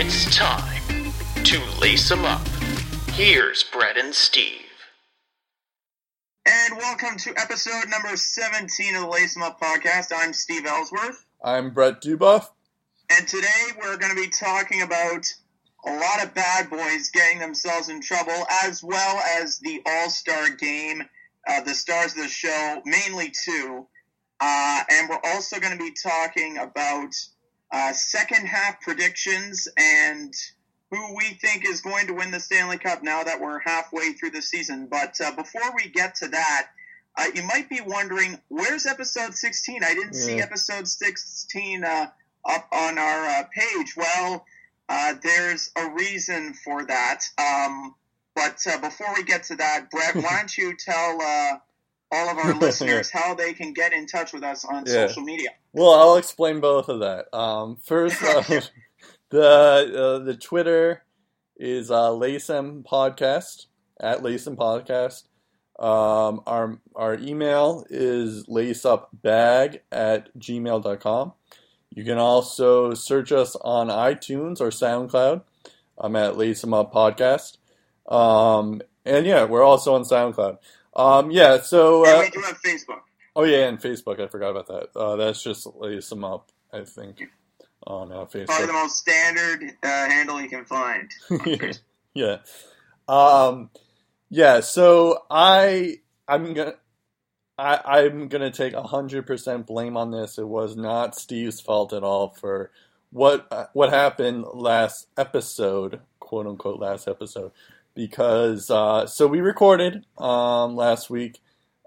And now, it's time to lace 'em up. Here's Brett and Steve. And welcome to episode number 17 of the Lace 'em Up podcast. I'm Steve Ellsworth. I'm Brett Dubuff. And today we're going to be talking about a lot of bad boys getting themselves in trouble, as well as the All Star game, uh, the stars of the show, mainly two. Uh, and we're also going to be talking about uh, second half predictions and who we think is going to win the Stanley Cup now that we're halfway through the season. But uh, before we get to that, uh, you might be wondering, where's episode 16? I didn't see episode 16 uh, up on our uh, page. Well, uh, there's a reason for that. Um, but uh, before we get to that, Brett, why don't you tell uh, all of our listeners how they can get in touch with us on Yeah. social media? Well, I'll explain both of that. Um, first, uh, the uh, the Twitter is uh, Podcast at Lacem Podcast. Um, our our email is laceupbag at gmail.com. You can also search us on iTunes or SoundCloud. I'm at Lacem Up Podcast. Um, and yeah, we're also on SoundCloud. Um, yeah, so and uh, we do have Facebook. Oh yeah, and Facebook. I forgot about that. Uh, that's just lace them up. I think on uh, Probably the Facebook. most standard uh, handle you can find. yeah. Um, yeah. So I I'm gonna I I'm gonna take hundred percent blame on this. It was not Steve's fault at all for what uh, what happened last episode, quote unquote last episode, because uh, so we recorded um, last week.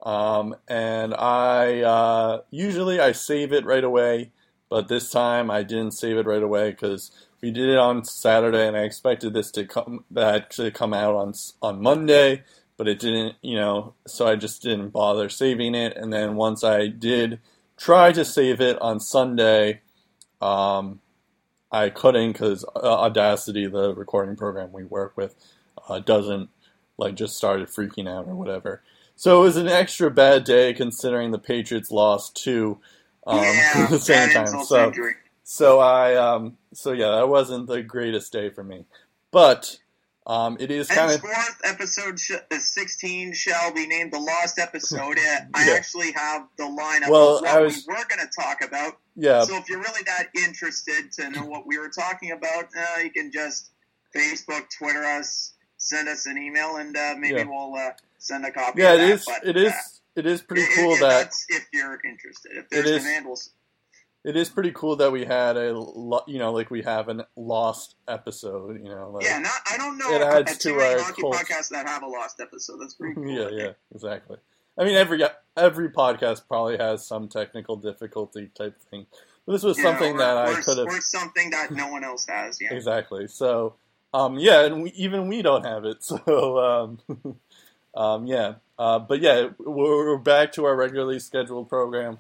Um, and I uh, usually I save it right away, but this time I didn't save it right away because we did it on Saturday, and I expected this to come that to come out on on Monday, but it didn't. You know, so I just didn't bother saving it. And then once I did try to save it on Sunday, um, I couldn't because Audacity, the recording program we work with, uh, doesn't like just started freaking out or whatever. So it was an extra bad day considering the Patriots lost two um, yeah, at the same time. So injury. so I um so yeah, that wasn't the greatest day for me, but um it is kind of Henceforth, episode sh- uh, 16 shall be named the lost episode. Uh, I actually have the lineup Well, of what I was- we were going to talk about. yeah So if you're really that interested to know what we were talking about, uh, you can just Facebook, Twitter us, send us an email, and uh, maybe Yeah. we'll uh, send a copy yeah of it that. is But, it is uh, it is pretty cool that that's if you're interested. If there's is. demand, we'll. it is pretty cool that we had a you know like we have an lost episode you know like Yeah, not, I don't know It adds to our hockey cult. podcasts that have a lost episode. That's pretty cool. yeah yeah exactly I mean every every podcast probably has some technical difficulty type thing but this was Yeah, something or- that I could have or something that no one else has. Yeah. Exactly. So, um, yeah, and we, even we don't have it. So, um, um, yeah. Uh, but yeah, we're, back to our regularly scheduled program.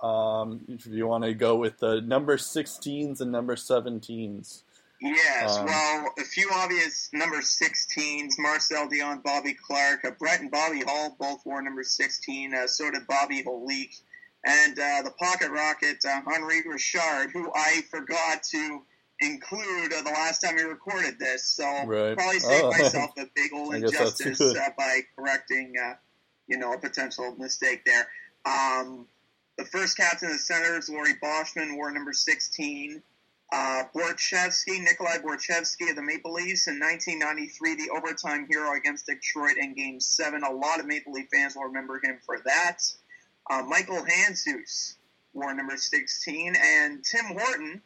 Um, if you want to go with the number 16s and number 17s. Yes, Um, well, a few obvious number 16s Marcel Dionne, Bobby Clarke, uh, Brett and Bobby Hull both wore number 16. Uh, so did Bobby Holik. And uh, the Pocket Rocket, uh, Henri Richard, who I forgot to include uh, the last time we recorded this. So Right. probably saved Oh. myself a big old I guess that's injustice uh, by correcting, uh, you know, a potential mistake there. Um, the first captain of the Senators, Laurie Boschman, wore number 16. Uh, Borschevsky, Nikolai Borschevsky of the Maple Leafs in 1993, the overtime hero against Detroit in Game 7. A lot of Maple Leaf fans will remember him for that. Uh, Michael Handzus wore number 16. And Tim Horton,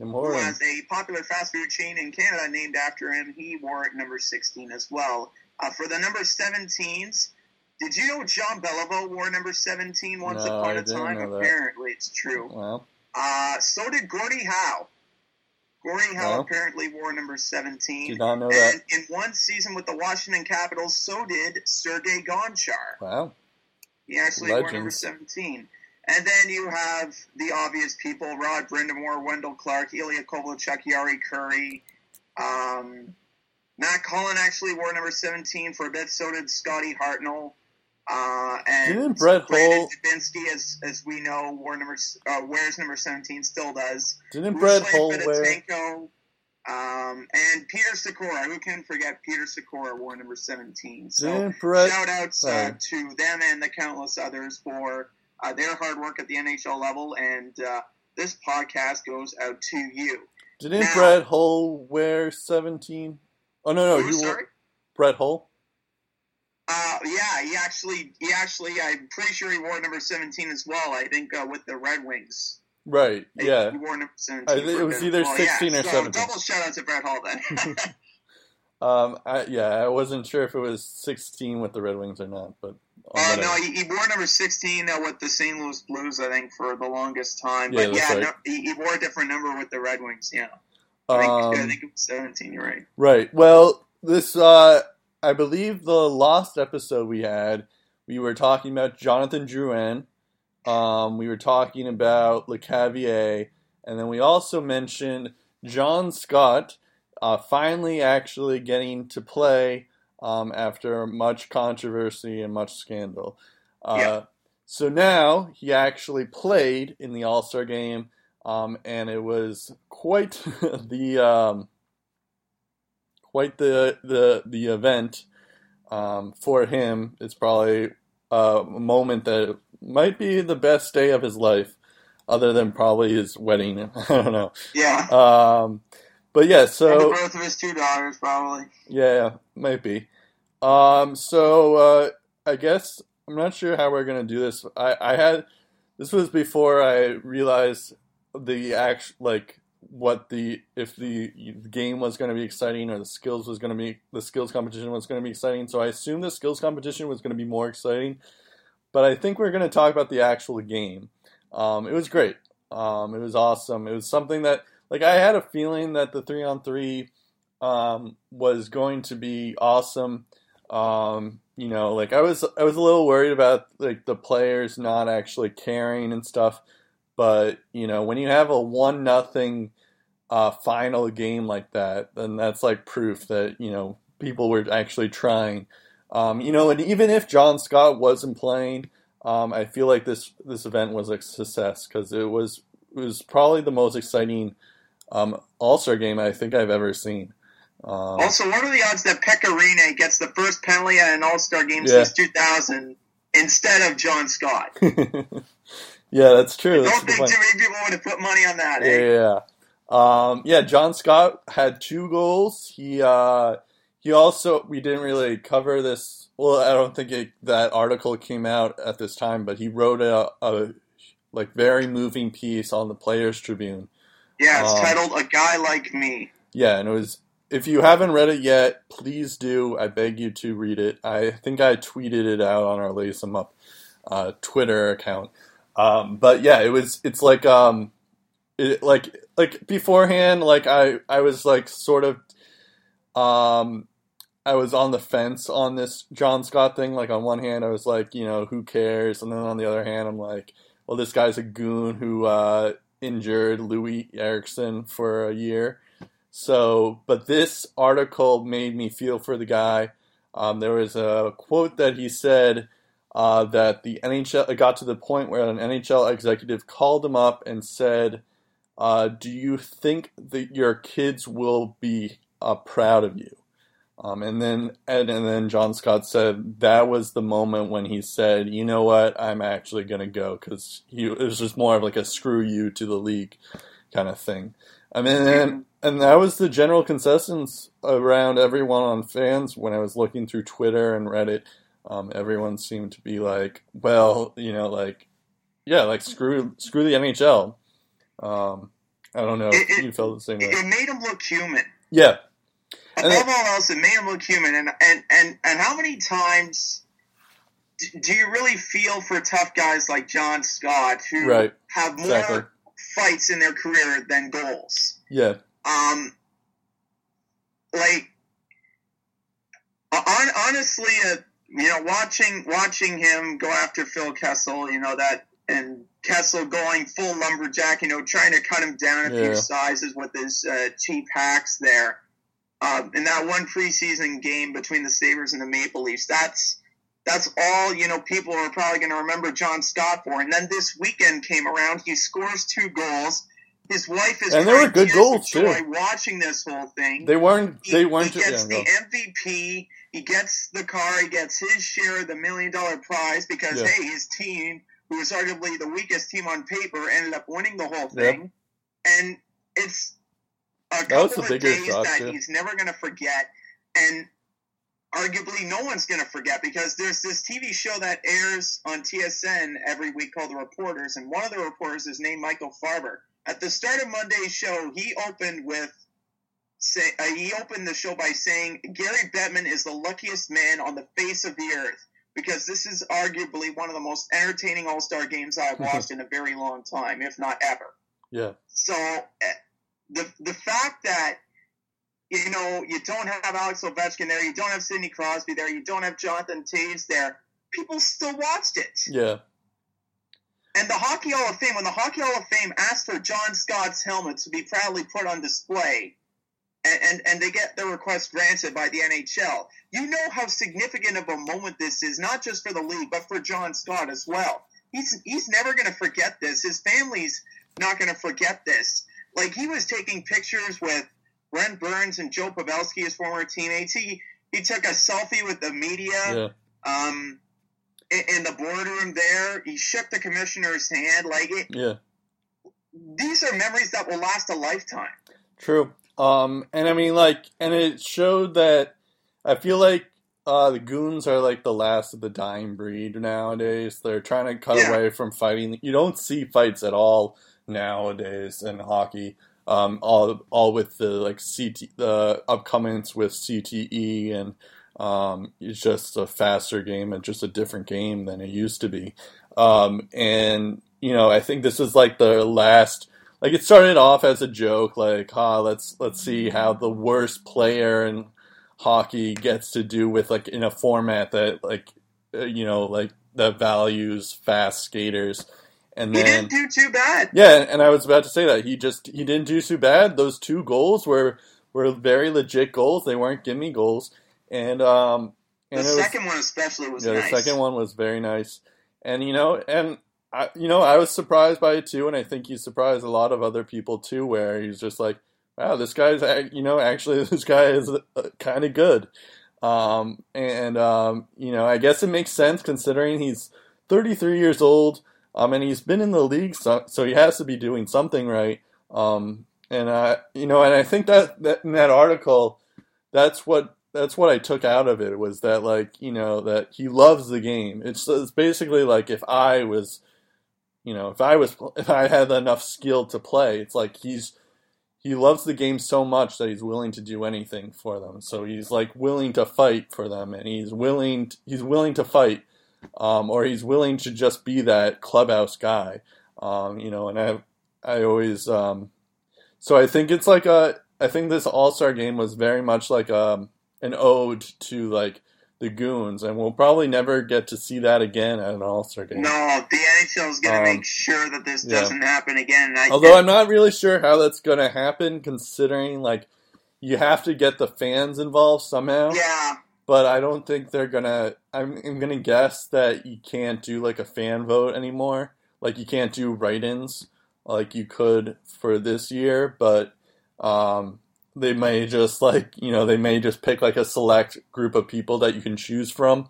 Tim who has a popular fast food chain in Canada named after him, he wore it number 16 as well. Uh, for the number 17s, did you know Jean Beliveau wore number 17 once No, upon a time? that. Apparently, it's true. Well, Uh, so did Gordie Howe. Gordie Howe Well. apparently wore number 17. did not know that. And in one season with the Washington Capitals, so did Sergei Gonchar. Wow. He actually wore number 17. And then you have the obvious people Rod Brind'Amour, Wendell Clark, Ilya Kovalchuk, Jari Kurri. Um, Matt Collin actually wore number 17 for a bit. So did Scotty Hartnell. Uh, and Didn't Brett Brandon Hull- Dubinsky, as as we know, wore number uh, wears number seventeen, still does. Didn't Brett Ruslan Hull wear? Um, and Peter Sykora. Who can forget Peter Sykora wore number seventeen? So Didn't Brett? shout outs uh, to them and the countless others for uh, their hard work at the NHL level. And uh, this podcast goes out to you. Didn't now- Brett Hull wear seventeen? Oh no, no, he sorry? wore Brett Hull. Uh, yeah, he actually, he actually, I'm pretty sure he wore number 17 as well. I think uh, with the Red Wings. Right. I- Yeah. he wore number 17. I it was either well. 16 yeah, or so 17. Double shout out to Brett Hull then. Um. I, yeah. I wasn't sure if it was sixteen with the Red Wings or not, but Uh, no, he, he wore number 16 uh, with the St. Louis Blues, I think, for the longest time. But that's yeah, right. no, he, he wore a different number with the Red Wings, yeah. I think, Um, I think it was 17, you're right. Right. Well, this uh I believe the last episode we had, we were talking about Jonathan Drouin. Um, we were talking about Lecavalier, and then we also mentioned John Scott uh, finally actually getting to play um, after much controversy and much scandal. Uh, Yeah. So now he actually played in the All Star game, um, and it was quite the um, quite the the the event um, for him. It's probably a moment that might be the best day of his life, other than probably his wedding. I don't know. Yeah. But yeah, and the so birth of his two daughters, probably. yeah, might be. Um, so uh, I guess I'm not sure how we're gonna do this. I, I had this was before I realized the act like what the if the game was going to be exciting or the skills was going to be the skills competition was going to be exciting. So I assumed the skills competition was going to be more exciting, but I think we're going to talk about the actual game. Um, it was great. Um, it was awesome. It was something that like I had a feeling that the three on three um, was going to be awesome. Um, you know, like I was I was a little worried about like the players not actually caring and stuff. But you know, when you have a one nothing uh, final game like that, then that's like proof that you know people were actually trying. Um, you know, and even if John Scott wasn't playing, um, I feel like this this event was a success because it was it was probably the most exciting um, All Star game I think I've ever seen. Um, Also, what are the odds that Pecorine gets the first penalty at an All Star game Yeah. since 2000 instead of John Scott? yeah, that's true. I don't think too many people would have put money on that. Yeah, eh? yeah. Um, yeah, John Scott had two goals. He uh, he also we didn't really cover this. Well, I don't think it, that article came out at this time, but he wrote a, a like very moving piece on the Players Tribune. Yeah, it's Um, titled "A Guy Like Me." Yeah, and it was. If you haven't read it yet, please do. I beg you to read it. I think I tweeted it out on our Lace 'em Up uh, Twitter account. Um, but yeah, it was. It's like um, it, like like beforehand. Like I I was like sort of um, I was on the fence on this John Scott thing. Like on one hand, I was like, you know, who cares? And then on the other hand, I'm like, well, this guy's a goon who uh, injured Loui Eriksson for a year. So, but this article made me feel for the guy. Um, there was a quote that he said uh, that the NHL it got to the point where an NHL executive called him up and said, uh, "Do you think that your kids will be uh, proud of you?" Um, and then and, and then John Scott said that was the moment when he said, "You know what? I'm actually gonna go," because it was just more of like a "screw you" to the league kind of thing. I mean, and, and that was the general consensus around everyone on fans when I was looking through Twitter and Reddit. Um, everyone seemed to be like, well, you know, like, yeah, like screw screw the NHL. Um, I don't know if It- it- you felt the same way. it made him look human. Yeah, Above all else, it made him look human. And and and and how many times do you really feel for tough guys like John Scott who Right. have more Exactly. fights in their career than goals? yeah, Um, like on, honestly, uh, you know, watching watching him go after Phil Kessel, you know that, and Kessel going full lumberjack, you know, trying to cut him down a Yeah. few sizes with his uh, cheap hacks there. Um, in that one preseason game between the Sabres and the Maple Leafs, that's that's all you know. People are probably going to remember John Scott for. And then this weekend came around. He scores two goals. His wife is And they were good goals, too. Watching this whole thing, They weren't. he, They weren't. He gets yeah, the no. MVP. He gets the car. He gets his share of the million dollar prize because Yeah. hey, his team, who was arguably the weakest team on paper, ended up winning the whole thing. And it's a couple the of shock, that too. he's never going to forget, and arguably no one's going to forget because there's this TV show that airs on TSN every week called The Reporters, and one of the reporters is named Michael Farber. At the start of Monday's show, he opened with say uh, he opened the show by saying Gary Bettman is the luckiest man on the face of the earth because this is arguably one of the most entertaining All Star games I've watched in a very long time, if not ever. Yeah. So eh, the the fact that you know you don't have Alex Ovechkin there, you don't have Sidney Crosby there, you don't have Jonathan Toews there, people still watched it. Yeah. And the Hockey Hall of Fame, when the Hockey Hall of Fame asked for John Scott's helmet to be proudly put on display, and, and, and they get their request granted by the NHL, you know how significant of a moment this is, not just for the league, but for John Scott as well. He's, he's never going to forget this. His family's not going to forget this. Like, he was taking pictures with Brent Burns and Joe Pavelski, his former teammates. He, he took a selfie with the media Yeah. um, in, in the boardroom there. He shook the commissioner's hand. Like it, Yeah. these are memories that will last a lifetime. True. Um, and I mean, like, and it showed that I feel like uh, the goons are like the last of the dying breed nowadays. They're trying to cut Yeah. away from fighting. You don't see fights at all nowadays in hockey. Um, all all with the like CT the upcomings with CTE and um, it's just a faster game and just a different game than it used to be. Um, and you know, I think this is like the last like it started off as a joke, like, "Ha, let's let's see how the worst player in hockey gets to do with like in a format that like uh, you know like that values fast skaters." And He then didn't do too bad. yeah, and I was about to say that he just he didn't do too bad. Those two goals were were very legit goals. They weren't gimme goals, and um and The it was- second one especially was yeah, nice. the second one was very nice, and you know, and I, you know, I was surprised by it too, and I think he surprised a lot of other people too, where he's just like, wow, this guy's, you know, actually, this guy is uh, kind of good, um, and um, you know, I guess it makes sense considering he's 33 years old, um, and he's been in the league, so, so he has to be doing something right, um, and I, you know, and I think that, that in that article, that's what that's what I took out of it was that like you know that he loves the game. It's, it's basically like if I was, you know, if I was if I had enough skill to play, it's like he's he loves the game so much that he's willing to do anything for them. So he's like willing to fight for them, and he's willing he's willing to fight, um, or he's willing to just be that clubhouse guy, um, you know. And I I always um, so I think it's like a I think this All Star game was very much like um an ode to like the goons, and we'll probably never get to see that again at an All Star game. No, the NHL is going to Um, make sure that this yeah. doesn't happen again. I, Although I'm not really sure how that's going to happen, considering like you have to get the fans involved somehow. yeah, But I don't think they're gonna. I'm, I'm gonna guess that you can't do like a fan vote anymore. Like you can't do write-ins like you could for this year. But um, they may just like you know they may just pick like a select group of people that you can choose from.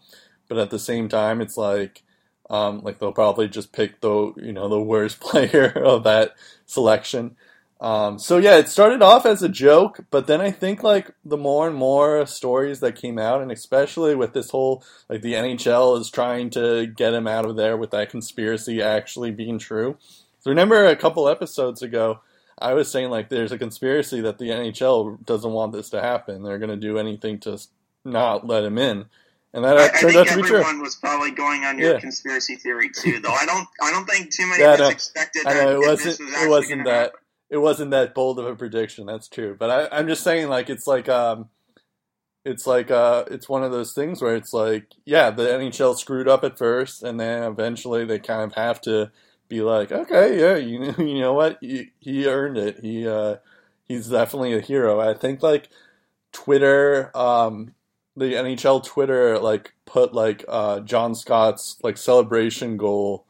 But at the same time, it's like um, like they'll probably just pick the you know the worst player of that selection. Um, so yeah, it started off as a joke, but then I think like the more and more stories that came out, and especially with this whole like the NHL is trying to get him out of there with that conspiracy actually being true. So remember a couple episodes ago, I was saying like there's a conspiracy that the NHL doesn't want this to happen. They're going to do anything to not let him in, and that I, I turned think out to be true. everyone was probably going on your Yeah. conspiracy theory too. Though I don't, I don't think too many Yeah, of us no. expected I that. know it wasn't. was It wasn't that. happen. It wasn't that bold of a prediction. That's true. But I, I'm just saying, like it's like um, it's like uh, it's one of those things where it's like, yeah, the NHL screwed up at first, and then eventually they kind of have to be like, okay, yeah, you you know what, he, he earned it. He uh, he's definitely a hero. I think like Twitter, um, the NHL Twitter like put like uh, John Scott's like celebration goal,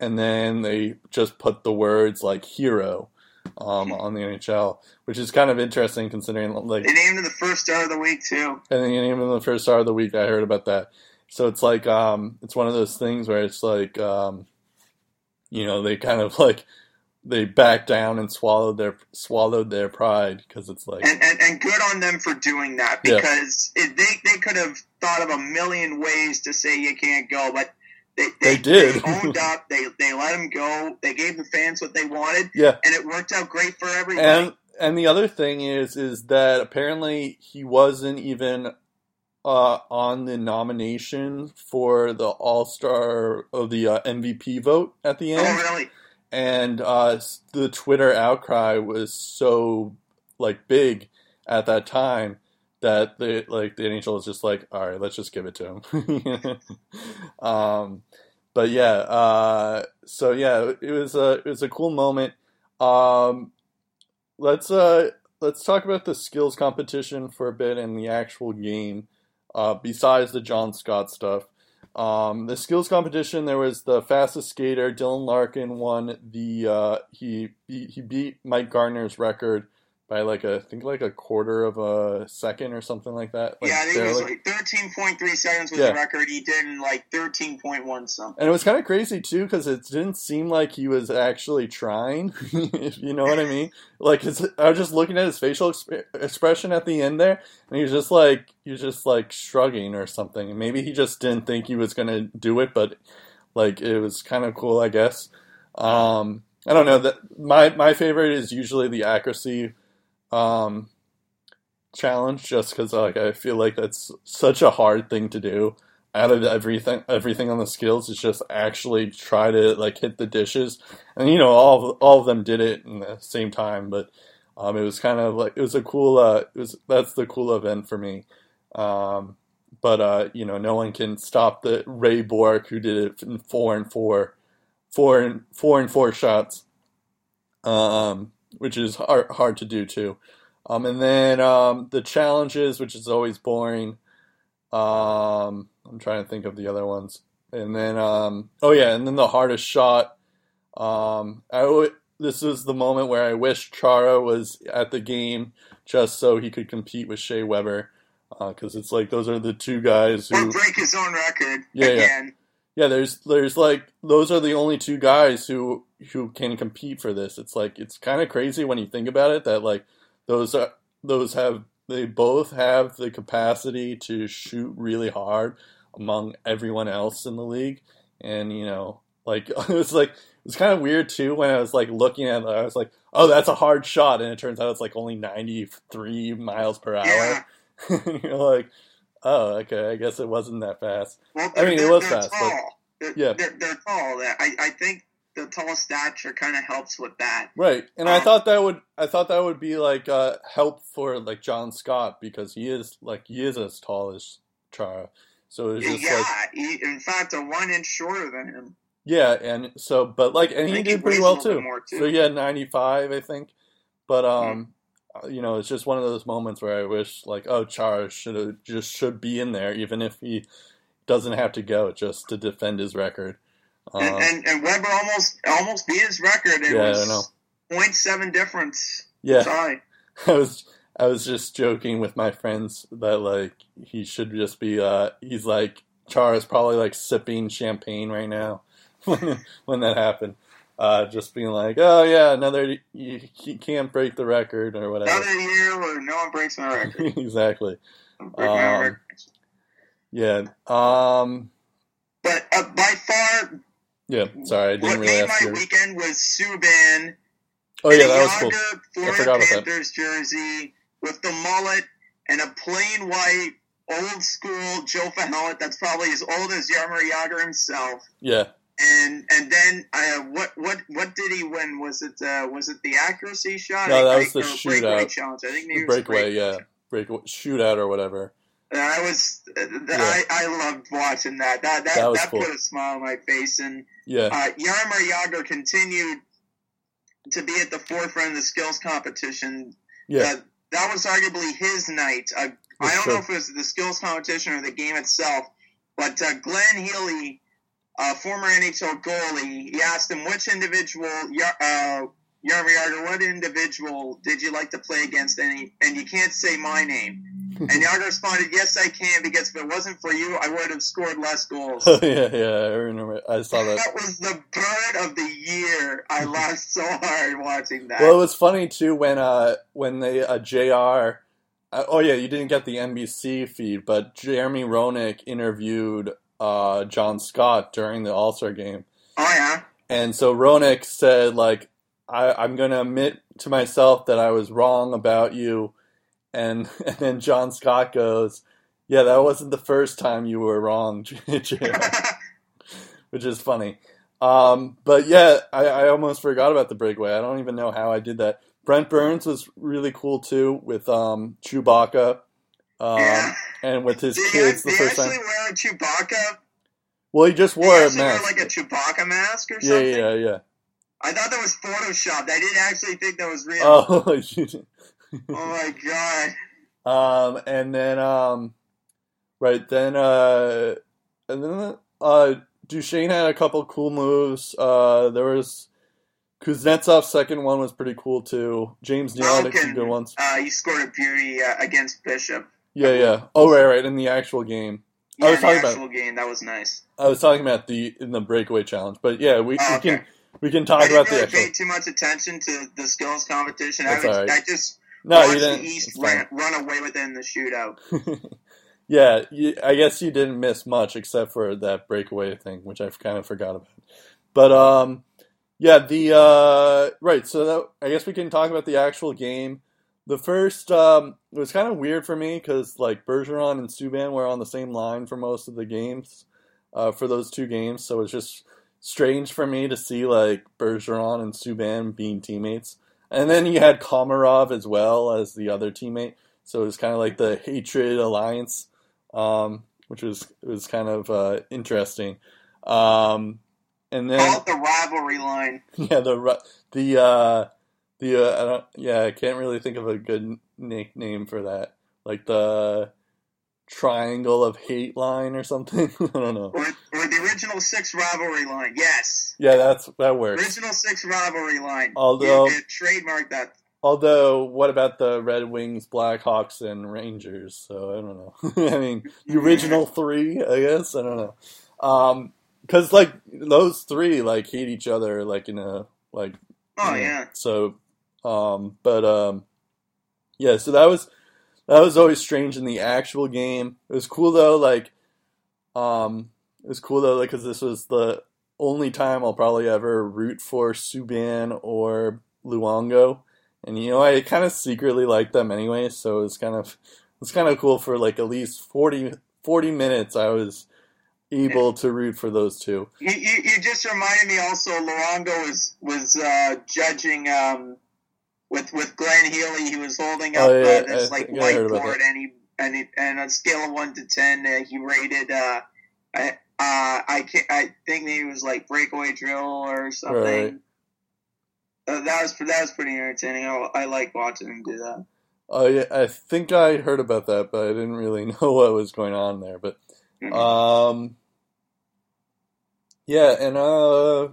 and then they just put the words like hero um, on the NHL, which is kind of interesting considering like They named him the first star of the week too. and then you name him the first star of the week. I heard about that. So it's like um, it's one of those things where it's like um, you know they kind of like they backed down and swallowed their swallowed their pride because it's like And, and and good on them for doing that Yeah. because it, they they could have thought of a million ways to say you can't go, but they They did. They owned up. They they let him go. They gave the fans what they wanted, yeah. and it worked out great for everybody. And and the other thing is is that apparently he wasn't even uh, on the nomination for the All Star of the uh, MVP vote at the end. oh really? and uh, the Twitter outcry was so like big at that time that the like the NHL was just like, all right, let's just give it to him. um, but yeah, uh, so yeah, it was a it was a cool moment. Um, let's uh let's talk about the skills competition for a bit and the actual game. Uh, besides the John Scott stuff. Um, the skills competition, there was the fastest skater, Dylan Larkin, won the. Uh, he he beat Mike Gartner's record by like a I think like a quarter of a second or something like that. Like yeah, I think it was like thirteen point three seconds was Yeah. the record. He did in like thirteen point one something. And it was kind of crazy too because it didn't seem like he was actually trying. if you know what I mean? Like I was just looking at his facial exp- expression at the end there, and he was just like he was just like shrugging or something. And maybe he just didn't think he was gonna do it, but like it was kind of cool, I guess. Um, I don't know that my my favorite is usually the accuracy um, challenge, just because like I feel like that's such a hard thing to do. Out of everything everything on the skills is just actually try to like hit the dishes. And you know all of, all of them did it in the same time but um, it was kind of like it was a cool uh, it was that's the cool event for me. Um, but uh, you know no one can stop the Ray Bourque who did it in four and four four and four and four shots. Um, which is hard, hard to do too um, and then um, the challenges which is always boring um, I'm trying to think of the other ones. And then, um, oh yeah, and then the hardest shot. Um, I w- this is the moment where I wish Chara was at the game just so he could compete with Shea Weber, because it's like those are the two guys who, break his own record Yeah, yeah. again. Yeah, there's there's like those are the only two guys who who can compete for this. It's like it's kind of crazy when you think about it that like those are those have they both have the capacity to shoot really hard among everyone else in the league, and you know like it was like it was kind of weird too when I was like looking at it. I was like, oh, that's a hard shot, and it turns out it's like only ninety three miles per hour. Yeah. You're like, oh, okay, I guess it wasn't that fast. Well, I mean, it was fast, but- Tall. They're, Yeah. they're, they're tall. I, I think the tall stature kind of helps with that. Right, and I Um, thought that would I thought that would be like uh, help for like John Scott because he is like he is as tall as Chara, so it's just yeah, like he, in fact, a one inch shorter than him. yeah, and so but like and he did pretty well too. too. So he had ninety five, I think, but um, uh, you know, it's just one of those moments where I wish like oh Char should just should be in there even if he doesn't have to go just to defend his record. Um, and, and and Weber almost almost beat his record. It Yeah, I know. 0.7 difference. yeah, Sorry. I was I was just joking with my friends that like he should just be uh he's like Char is probably like sipping champagne right now when when that happened. Uh, just being like, oh yeah, another you, you can't break the record or whatever. Another year where no one breaks my record. exactly. Um. Yeah. Um. But uh, by far, Yeah. Sorry, I didn't really made my weekend was Subban Oh yeah, that was cool. Florida forgot about that. Panthers jersey with the mullet and a plain white, old school Jofa helmet that's probably as old as Jaromir Jagr himself. Yeah. And and then uh, what what what did he win? Was it uh, was it the accuracy shot? No, that was the or breakaway shootout. challenge. I think maybe The breakaway. break- Yeah. breakaway shootout or whatever. I was uh, th- Yeah. I, I loved watching that. That that, That that, cool. put a smile on my face. And Yeah. uh, Jaromir Jagr continued to be at the forefront of the skills competition Yeah. uh, that was arguably his night. I don't true. know if it was the skills competition or the game itself, but uh, Glenn Healy, uh, former NHL goalie, he asked him which individual, uh, Jaromir Jagr, what individual did you like to play against? And, he, and you can't say my name. And Jagr responded, Yes, I can, because if it wasn't for you, I would have scored less goals. yeah, yeah, I remember. I saw that. That was the bird of the year. I laughed so hard watching that. Well, it was funny too when uh when they uh, Jr. Uh, oh yeah, you didn't get the NBC feed, but Jeremy Roenick interviewed uh John Scott during the All Star game, oh yeah, and so Roenick said like I, I'm gonna admit to myself that I was wrong about you, and and then John Scott goes, yeah, that wasn't the first time you were wrong, which is funny. Um, but yeah, I, I almost forgot about the breakaway. I don't even know how I did that. Brent Burns was really cool too with um, Chewbacca um, yeah. and with his Did he, kids the did he first actually time. wear a Chewbacca? Well, he just Did he wore a mask. like a Chewbacca mask or yeah, something? yeah, yeah. yeah. I thought that was photoshopped. I didn't actually think that was real. Oh, Oh my god. um, and then um, right then uh, and then uh, Duchene had a couple cool moves. Uh, there was Kuznetsov's second one was pretty cool too. James Neal had a few good ones. Uh, he scored a beauty uh, against Bishop. Yeah, yeah. Oh, right, right. In the actual game, Yeah, I was in the talking about- actual game, that was nice. I was talking about the in the breakaway challenge, but yeah, we, Oh, we okay. can we can talk I about didn't the really actual. pay too much attention to the skills competition. I, was, right. I just No, watched you the didn't. East ran, run away with it in the shootout. yeah, you, I guess you didn't miss much except for that breakaway thing, which I kind of forgot about. But um, yeah, the uh, right. So that, I guess we can talk about the actual game. The first um, it was kind of weird for me because like Bergeron and Subban were on the same line for most of the games uh, for those two games, so it's just strange for me to see like Bergeron and Subban being teammates. And then you had Komarov as well as the other teammate, so it was kind of like the hatred alliance, um, which was was kind of uh, interesting. Um, and then the rivalry line. yeah, the the uh, the uh, I don't, yeah, I can't really think of a good nickname for that, like the triangle of hate line or something. I don't know. Or, or the original six rivalry line. Yes. Yeah, that's that works. Original six rivalry line. Although- you trademark that. Although, what about the Red Wings, Blackhawks, and Rangers? So I don't know. I mean, the original three, I guess. I don't know. Um, because like those three like hate each other, like in a like. Oh you know, yeah. So, um, but um, yeah. So that was that was always strange in the actual game. It was cool though. Like, um, it was cool though, because this was the only time I'll probably ever root for Subban or Luongo. And you know, I kind of secretly like them anyway, so it's kind of it's kind of cool for like at least 40, 40 minutes. I was able to root for those two. You, you, you just reminded me also. Luongo was was uh, judging um, with with Glenn Healy. He was holding up Oh, yeah, uh, this I like I whiteboard, and he and he, and on a scale of one to ten, uh, he rated. Uh, I, uh, I can't, I think maybe it was like breakaway drill or something. Right. Uh, that was that was pretty entertaining. I, I like watching him do that. Oh yeah, I think I heard about that, but I didn't really know what was going on there. But Mhm. um, yeah, and uh,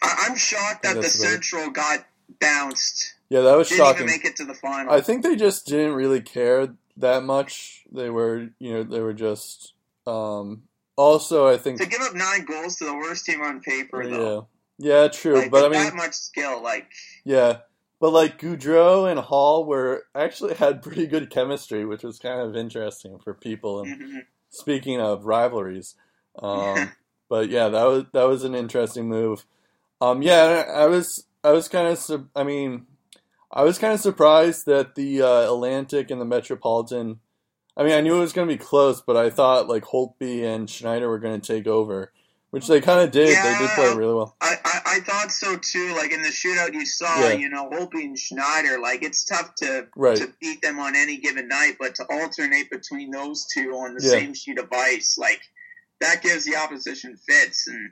I, I'm shocked that the. Central got bounced. yeah, that was Didn't shocking. even make it to the final. I think they just didn't really care that much. They were, you know, they were just. Um, also, I think to give up nine goals to the worst team on paper, yeah, though. yeah, true. Like, but I mean, that much skill, like Yeah, but like Gaudreau and Hall were actually had pretty good chemistry, which was kind of interesting for people. And mhm. speaking of rivalries, um, but yeah, that was that was an interesting move. Um, yeah, I was I was kind of I mean, I was kind of surprised that the uh, Atlantic and the Metropolitan. I mean, I knew it was going to be close, but I thought like Holtby and Schneider were going to take over, which they kind of did. They did play really well. I, I, I thought so too. Like in the shootout, you saw, Yeah. you know, Holtby and Schneider. Like it's tough to Right. to beat them on any given night, but to alternate between those two on the Yeah. same sheet of ice, like that gives the opposition fits. And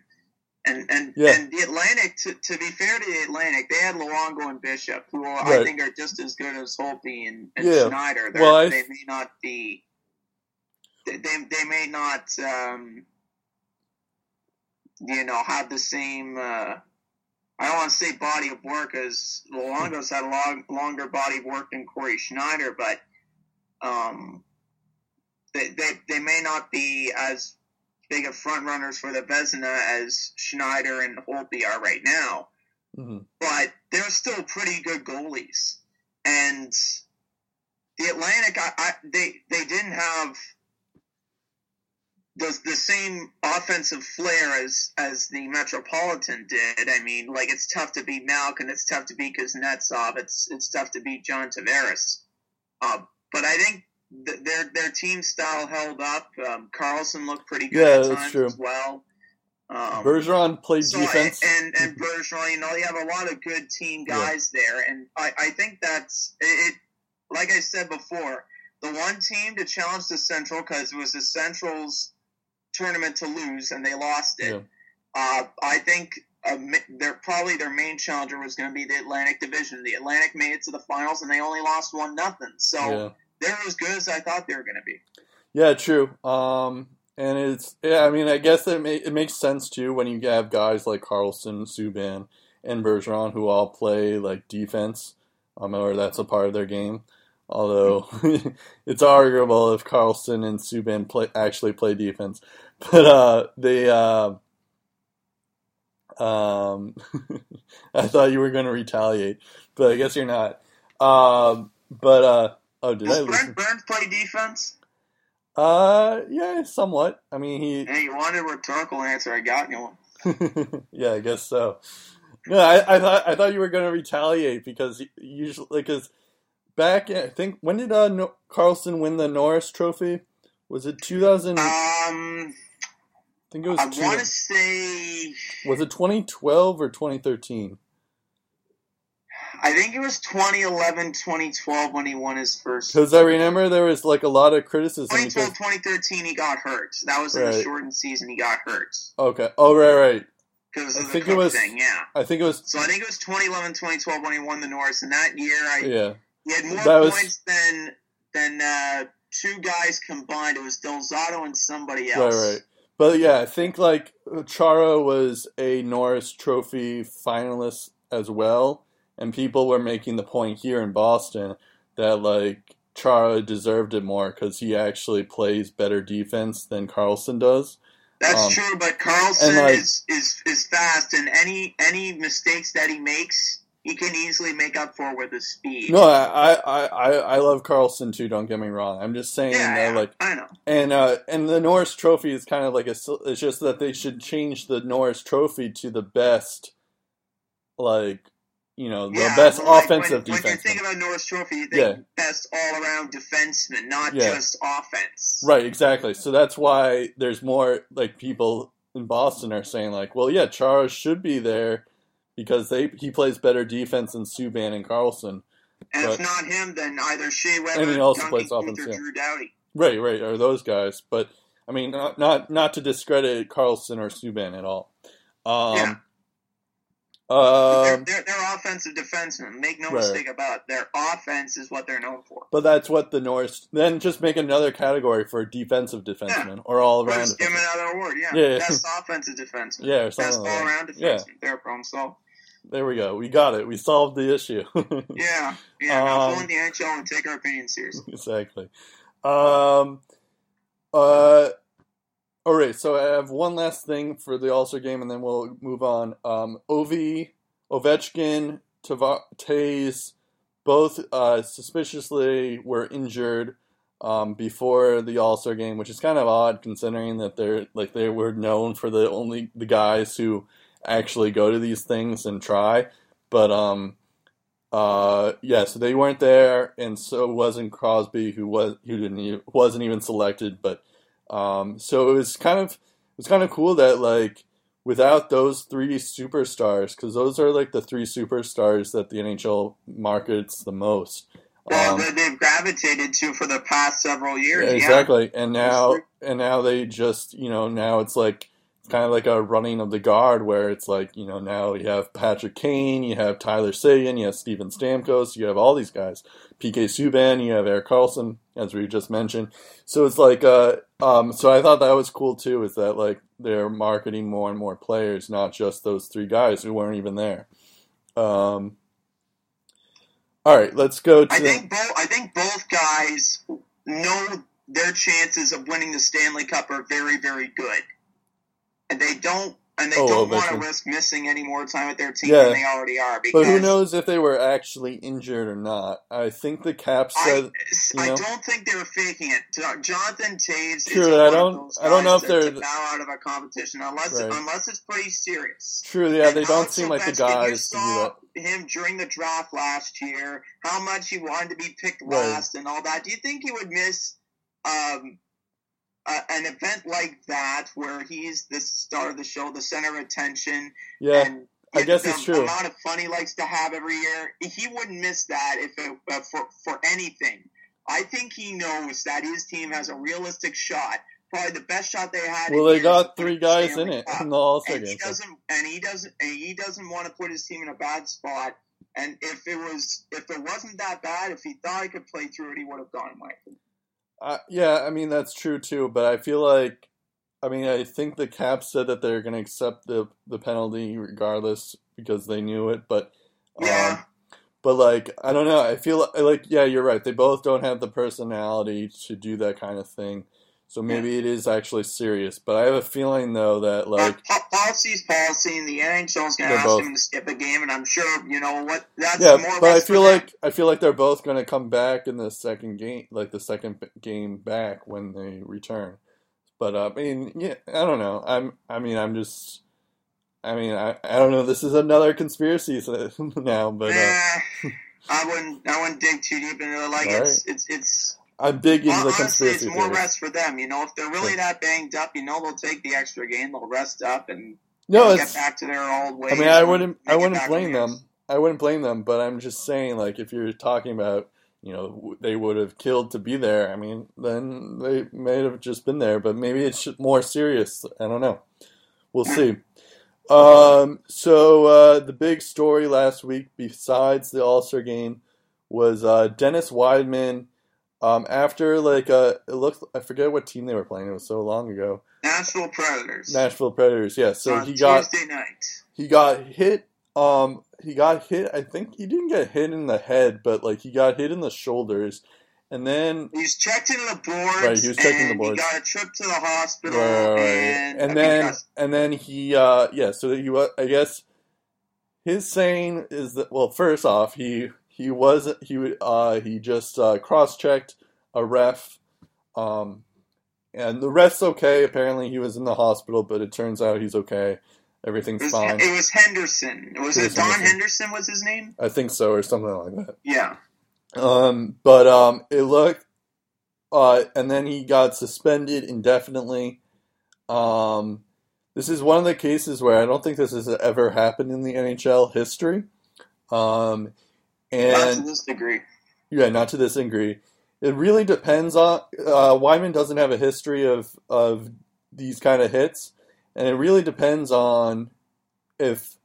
And and, Yeah. and the Atlantic, to, to be fair to the Atlantic, they had Luongo and Bishop, who I Right. think are just as good as Holtby and, and Yeah. Schneider. They're, Well, I- they may not be. They, they, they may not, um, you know, have the same. Uh, I don't want to say body of work as Luongo's had a long, longer body of work than Cory Schneider, but um, they, they they may not be as big of front runners for the Vezina as Schneider and Holtby are right now, hmm but they're still pretty good goalies. And the Atlantic, I, I they they didn't have the the same offensive flair as as the Metropolitan did. I mean, like it's tough to beat Malkin, it's tough to beat Kuznetsov, it's it's tough to beat John Tavares. Uh, but I think th- their their team style held up. Um, Karlsson looked pretty good Yeah, at that's times true. as well. Um, Bergeron played so, defense. and and Bergeron, you know, they have a lot of good team Yeah. guys there, and I, I think that's it. Like I said before, the one team to challenge the Central because it was the Central's tournament to lose, and they lost it. Yeah. Uh, I think uh, their probably their main challenger was going to be the Atlantic Division. The Atlantic made it to the finals, and they only lost one nothing. So yeah. They're as good as I thought they were going to be. Yeah, true. Um, and it's yeah. I mean, I guess it ma- it makes sense too when you have guys like Karlsson, Subban, and Bergeron who all play like defense, um, or that's a part of their game. Although it's arguable if Karlsson and Subban play actually play defense, but uh, they uh, um, I thought you were going to retaliate, but I guess you're not. Um, but uh, oh, did I Does lose? Brent Burns play defense? Uh, yeah, somewhat. I mean, he Hey, you wanted a rhetorical answer. I got you one. yeah, I guess so. No, I, I thought I thought you were going to retaliate because usually because back I think when did uh, no- Karlsson win the Norris Trophy? Was it 2000? I Um, think it was. I want to say, was it 2012 or 2013? I think it was 2011, 2012 when he won his first. Because I remember there was like a lot of criticism. 2012, Because, 2013, he got hurt. That was in Right. the shortened season. He got hurt okay. Oh right, right. because I of the think it was- thing. Yeah. I think it was. So I think it was 2011, 2012 when he won the Norris, and that year I Yeah. he had more That was- points than than uh, two guys combined. It was Delzato and somebody Right, else. right. But yeah, I think like Chara was a Norris Trophy finalist as well, and people were making the point here in Boston that like Chara deserved it more because he actually plays better defense than Karlsson does. That's Um, true, but Karlsson like- is, is is fast, and any any mistakes that he makes, he can easily make up for with his speed. No, I I, I, I love Karlsson too. Don't get me wrong. I'm just saying yeah, that yeah, like I know. and uh and the Norris Trophy is kind of like a. It's just that they should change the Norris Trophy to the best, like you know, the Yeah, best like, offensive when, when you think about Norris Trophy, you think Yeah. best all around defenseman, not Yeah. just offense. Right, exactly. So that's why there's more like people in Boston are saying like, well, yeah, Chara should be there because they he plays better defense than Subban and Karlsson. And But- if not him, then either Shea Weber, And he also Duncan plays offense, or. Drew Doughty. Right, right, are those guys. But I mean, not not, not to discredit Karlsson or Subban at all. Um, Yeah. Um, they're, they're, they're offensive defensemen. Make no Right. mistake about it. Their offense is what they're known for. but that's what the Norris. Then just make another category for defensive defenseman or all around. just give another award. Yeah, Yeah. best offensive defenseman. Yeah, Best all around Yeah. defenseman. They're a problem solved. There we go. We got it. We solved the issue. Yeah, yeah. now Um, go in the NHL and take our opinion seriously. exactly. Um, uh, all right. So I have one last thing for the All Star game, and then we'll move on. Um, Ovi, Ovechkin, Taze, both uh, suspiciously were injured um, before the All Star game, which is kind of odd considering that they're like they were known for the only the guys who actually go to these things and try. But um, uh, yeah, so they weren't there, and so wasn't Crosby, who was who didn't wasn't even selected. But um, so it was kind of it was kind of cool that like without those three superstars, because those are like the three superstars that the NHL markets the most. Well, Um, that they've gravitated to for the past several years. yeah, Yeah, exactly. And now and now they just you know now it's like kind of like a running of the guard where it's like you know now you have Patrick Kane, you have Tyler Seguin, you have Steven Stamkos, you have all these guys, PK Subban, you have Erik Karlsson, as we just mentioned. So it's like uh um so I thought that was cool too, is that like they're marketing more and more players, not just those three guys who weren't even there. Um, all right, let's go to. I think both. I think both guys know their chances of winning the Stanley Cup are very, very good, and they don't and they Oh, don't well, want to risk missing any more time with their team Yeah. than they already are. Because But who knows if they were actually injured or not? I think the Caps I, said. I you know? don't think they were faking it. Jonathan Toews True, is I don't- I don't know if they're- bow out of a competition unless Right. unless it's pretty serious. True, yeah, And they don't seem like the guys to do that. him during the draft last year, how much he wanted to be picked Right. last and all that. Do you think he would miss um, a, an event like that where he's the star of the show, the center of attention? Yeah, and I guess the it's true. amount of fun he likes to have every year, he wouldn't miss that if it, uh, for for anything. I think he knows that his team has a realistic shot, probably the best shot they had. well, they got three guys in it in the All Star and he doesn't and he doesn't and he doesn't want to put his team in a bad spot. And if it was if it wasn't that bad, if he thought he could play through it, he would have gone. opinion. Uh, yeah, I mean that's true too, but I feel like, I mean, I think the Caps said that they're going to accept the the penalty regardless because they knew it, but um, Yeah. but like I don't know, I feel like yeah, you're right. They both don't have the personality to do that kind of thing, so maybe it is actually serious. But I have a feeling though that like policy's policy, and the NHL is going to ask both- him to skip a game, and I'm sure you know what. That's yeah, more but I feel them. like I feel like they're both going to come back in the second game, like the second game back when they return. But uh, I mean, yeah, I don't know. I'm, I mean, I'm just, I mean, I, I don't know. This is another conspiracy now, but uh, I wouldn't. I wouldn't dig too deep into it. Like All it's, it's it's I'm big into the honestly, conspiracy it's more theories. rest for them. You know, if they're really that banged up, you know, they'll take the extra game, they'll rest up, and No, get back to their old ways. I mean, I wouldn't, I wouldn't blame them. I wouldn't blame them, but I'm just saying, like, if you're talking about, you know, they would have killed to be there. I mean, then they may have just been there, but maybe it's more serious. I don't know. We'll see. Um, so uh, the big story last week, besides the All Star game, was uh, Dennis Wideman. Um, after like uh, it looks, I forget what team they were playing. It was so long ago. Nashville Predators. Nashville Predators. Yeah. So on he got Tuesday night. he got hit. Um, he got hit. I think he didn't get hit in the head, but like he got hit in the shoulders, and then He's checked into the boards. Right, he was checking the boards. He got a trip to the hospital, right, and, and then because- and then he uh yeah. So he. I guess his saying is that well, first off, he he was he uh he just uh, cross checked a ref, um, and the ref's okay. Apparently, he was in the hospital, but it turns out he's okay. it Everything's was, fine. it was Henderson. Was It it, Don Henderson. Henderson? Was his name? I think so, or something like that. Yeah. Um, but um, it looked, uh, and then he got suspended indefinitely. Um, this is one of the cases where I don't think this has ever happened in the NHL history. Um, Not to and this degree. yeah, not to this degree. It really depends on. Uh, Wideman doesn't have a history of of these kind of hits, and it really depends on if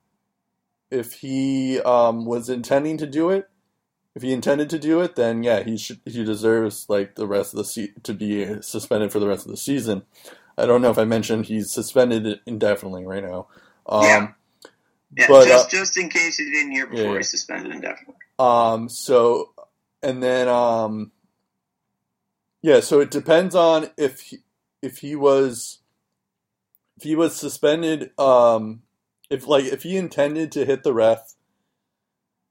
if he um, was intending to do it. If he intended to do it, then yeah, he should he deserves like the rest of the se- to be suspended for the rest of the season. I don't know if I mentioned he's suspended indefinitely right now. Um, Yeah. Yeah, But, just uh, just in case you didn't hear before, yeah, yeah. he's suspended indefinitely. Um, so, and then, um, yeah, so it depends on if he, if he was, if he was suspended, um, if like, if he intended to hit the ref,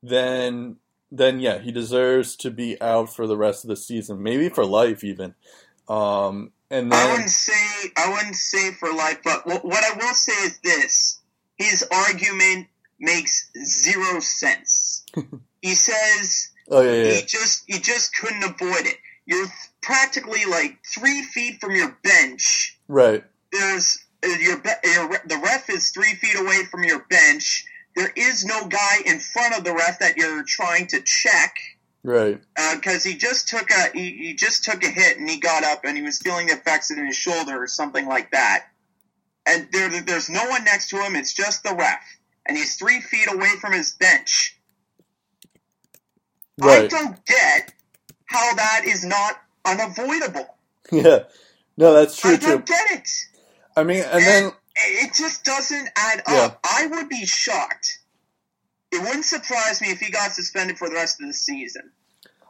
then, then yeah, he deserves to be out for the rest of the season, maybe for life even. Um, and then, I wouldn't say I wouldn't say for life, but what, what I will say is this: his argument makes zero sense. he says oh yeah, yeah, he just he just couldn't avoid it. You're practically like three feet from your bench. right, There's uh, your, your the ref is three feet away from your bench. There is no guy in front of the ref that you're trying to check right, because he just took a he, he just took a hit and he got up and he was feeling the effects in his shoulder or something like that. and there, there's no one next to him. It's just the ref, and he's three feet away from his bench. I don't get how that is not unavoidable. Yeah. No, that's true I too. don't get it. I mean, and then It just doesn't add Yeah. up. I would be shocked. It wouldn't surprise me if he got suspended for the rest of the season.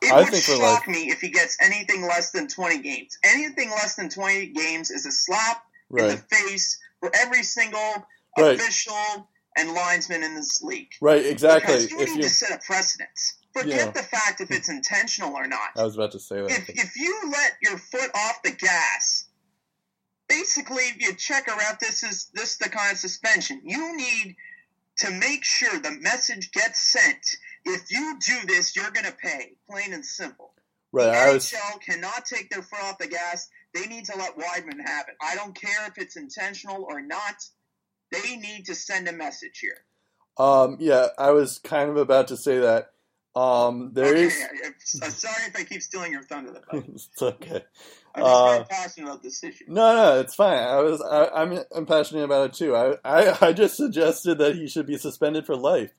It I would shock life. me if he gets anything less than 20 games. Anything less than 20 games is a slap in the face for every single Right. official and linesman in this league. right, exactly. Because you If need you, to set a precedent. Forget Yeah. the fact if it's intentional or not. I was about to say that. If, if you let your foot off the gas, basically if you check a ref, this is this is the kind of suspension. You need to make sure the message gets sent. If you do this, you're gonna pay. Plain and simple. right, the I was. NHL cannot take their foot off the gas. They need to let Wideman have it. I don't care if it's intentional or not. They need to send a message here. Um, yeah, I was kind of about to say that. Um, there okay, is. I'm sorry if I keep stealing your thunder. It's okay. I'm just Uh, passionate about this issue. No, no, it's fine. I was, I, I'm, I'm passionate about it too. I, I, I just suggested that he should be suspended for life.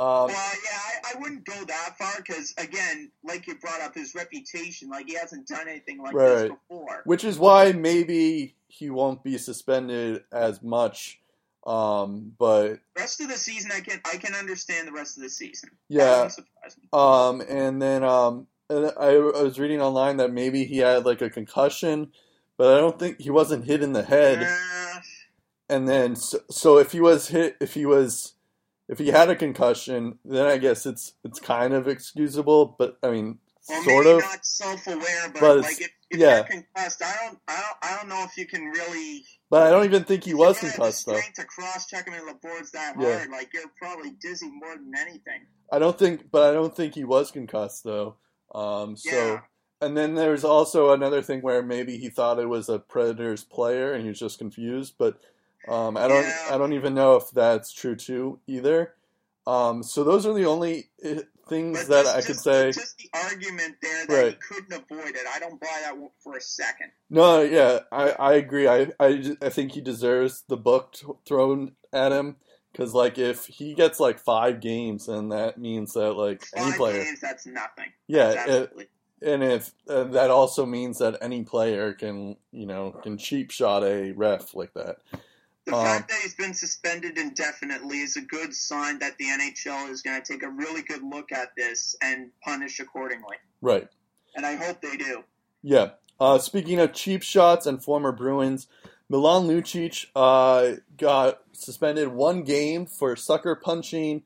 Um, Well, yeah, I, I wouldn't go that far because, again, like you brought up, his reputation, like he hasn't done anything like this before. which is why maybe he won't be suspended as much. Um, but Rest of the season, I can I can understand the rest of the season. Yeah, wouldn't surprise me. um, and then um, and I, I was reading online that maybe he had like a concussion, but I don't think he wasn't hit in the head. Uh, And then so, so if he was hit, if he was, if he had a concussion, then I guess it's it's kind of excusable. But I mean, well, sort maybe of. not self-aware, but, But like if, if yeah. you're concussed, I don't, I don't, I don't know if you can really. But I don't even think he was concussed though. to cross-check him in the boards that Yeah. hard. Like you're probably dizzy more than anything. I don't think, but I don't think he was concussed though. Um, so, Yeah. and then there's also another thing where maybe he thought it was a Predators player and he was just confused. But um, I don't, Yeah. I don't even know if that's true too either. Um, so those are the only uh, things But that just, I could just, say. just the argument there that Right. he couldn't avoid it. I don't buy that for a second. No, yeah, I, I agree. I, I, I think he deserves the book t- thrown at him because like if he gets like five games, then that means that like any Five player, games, that's nothing. yeah, it, and if uh, that also means that any player can you know can cheap shot a ref like that. The um, fact that he's been suspended indefinitely is a good sign that the NHL is going to take a really good look at this and punish accordingly. Right. And I hope they do. Yeah. Uh, speaking of cheap shots and former Bruins, Milan Lucic uh, got suspended one game for sucker punching.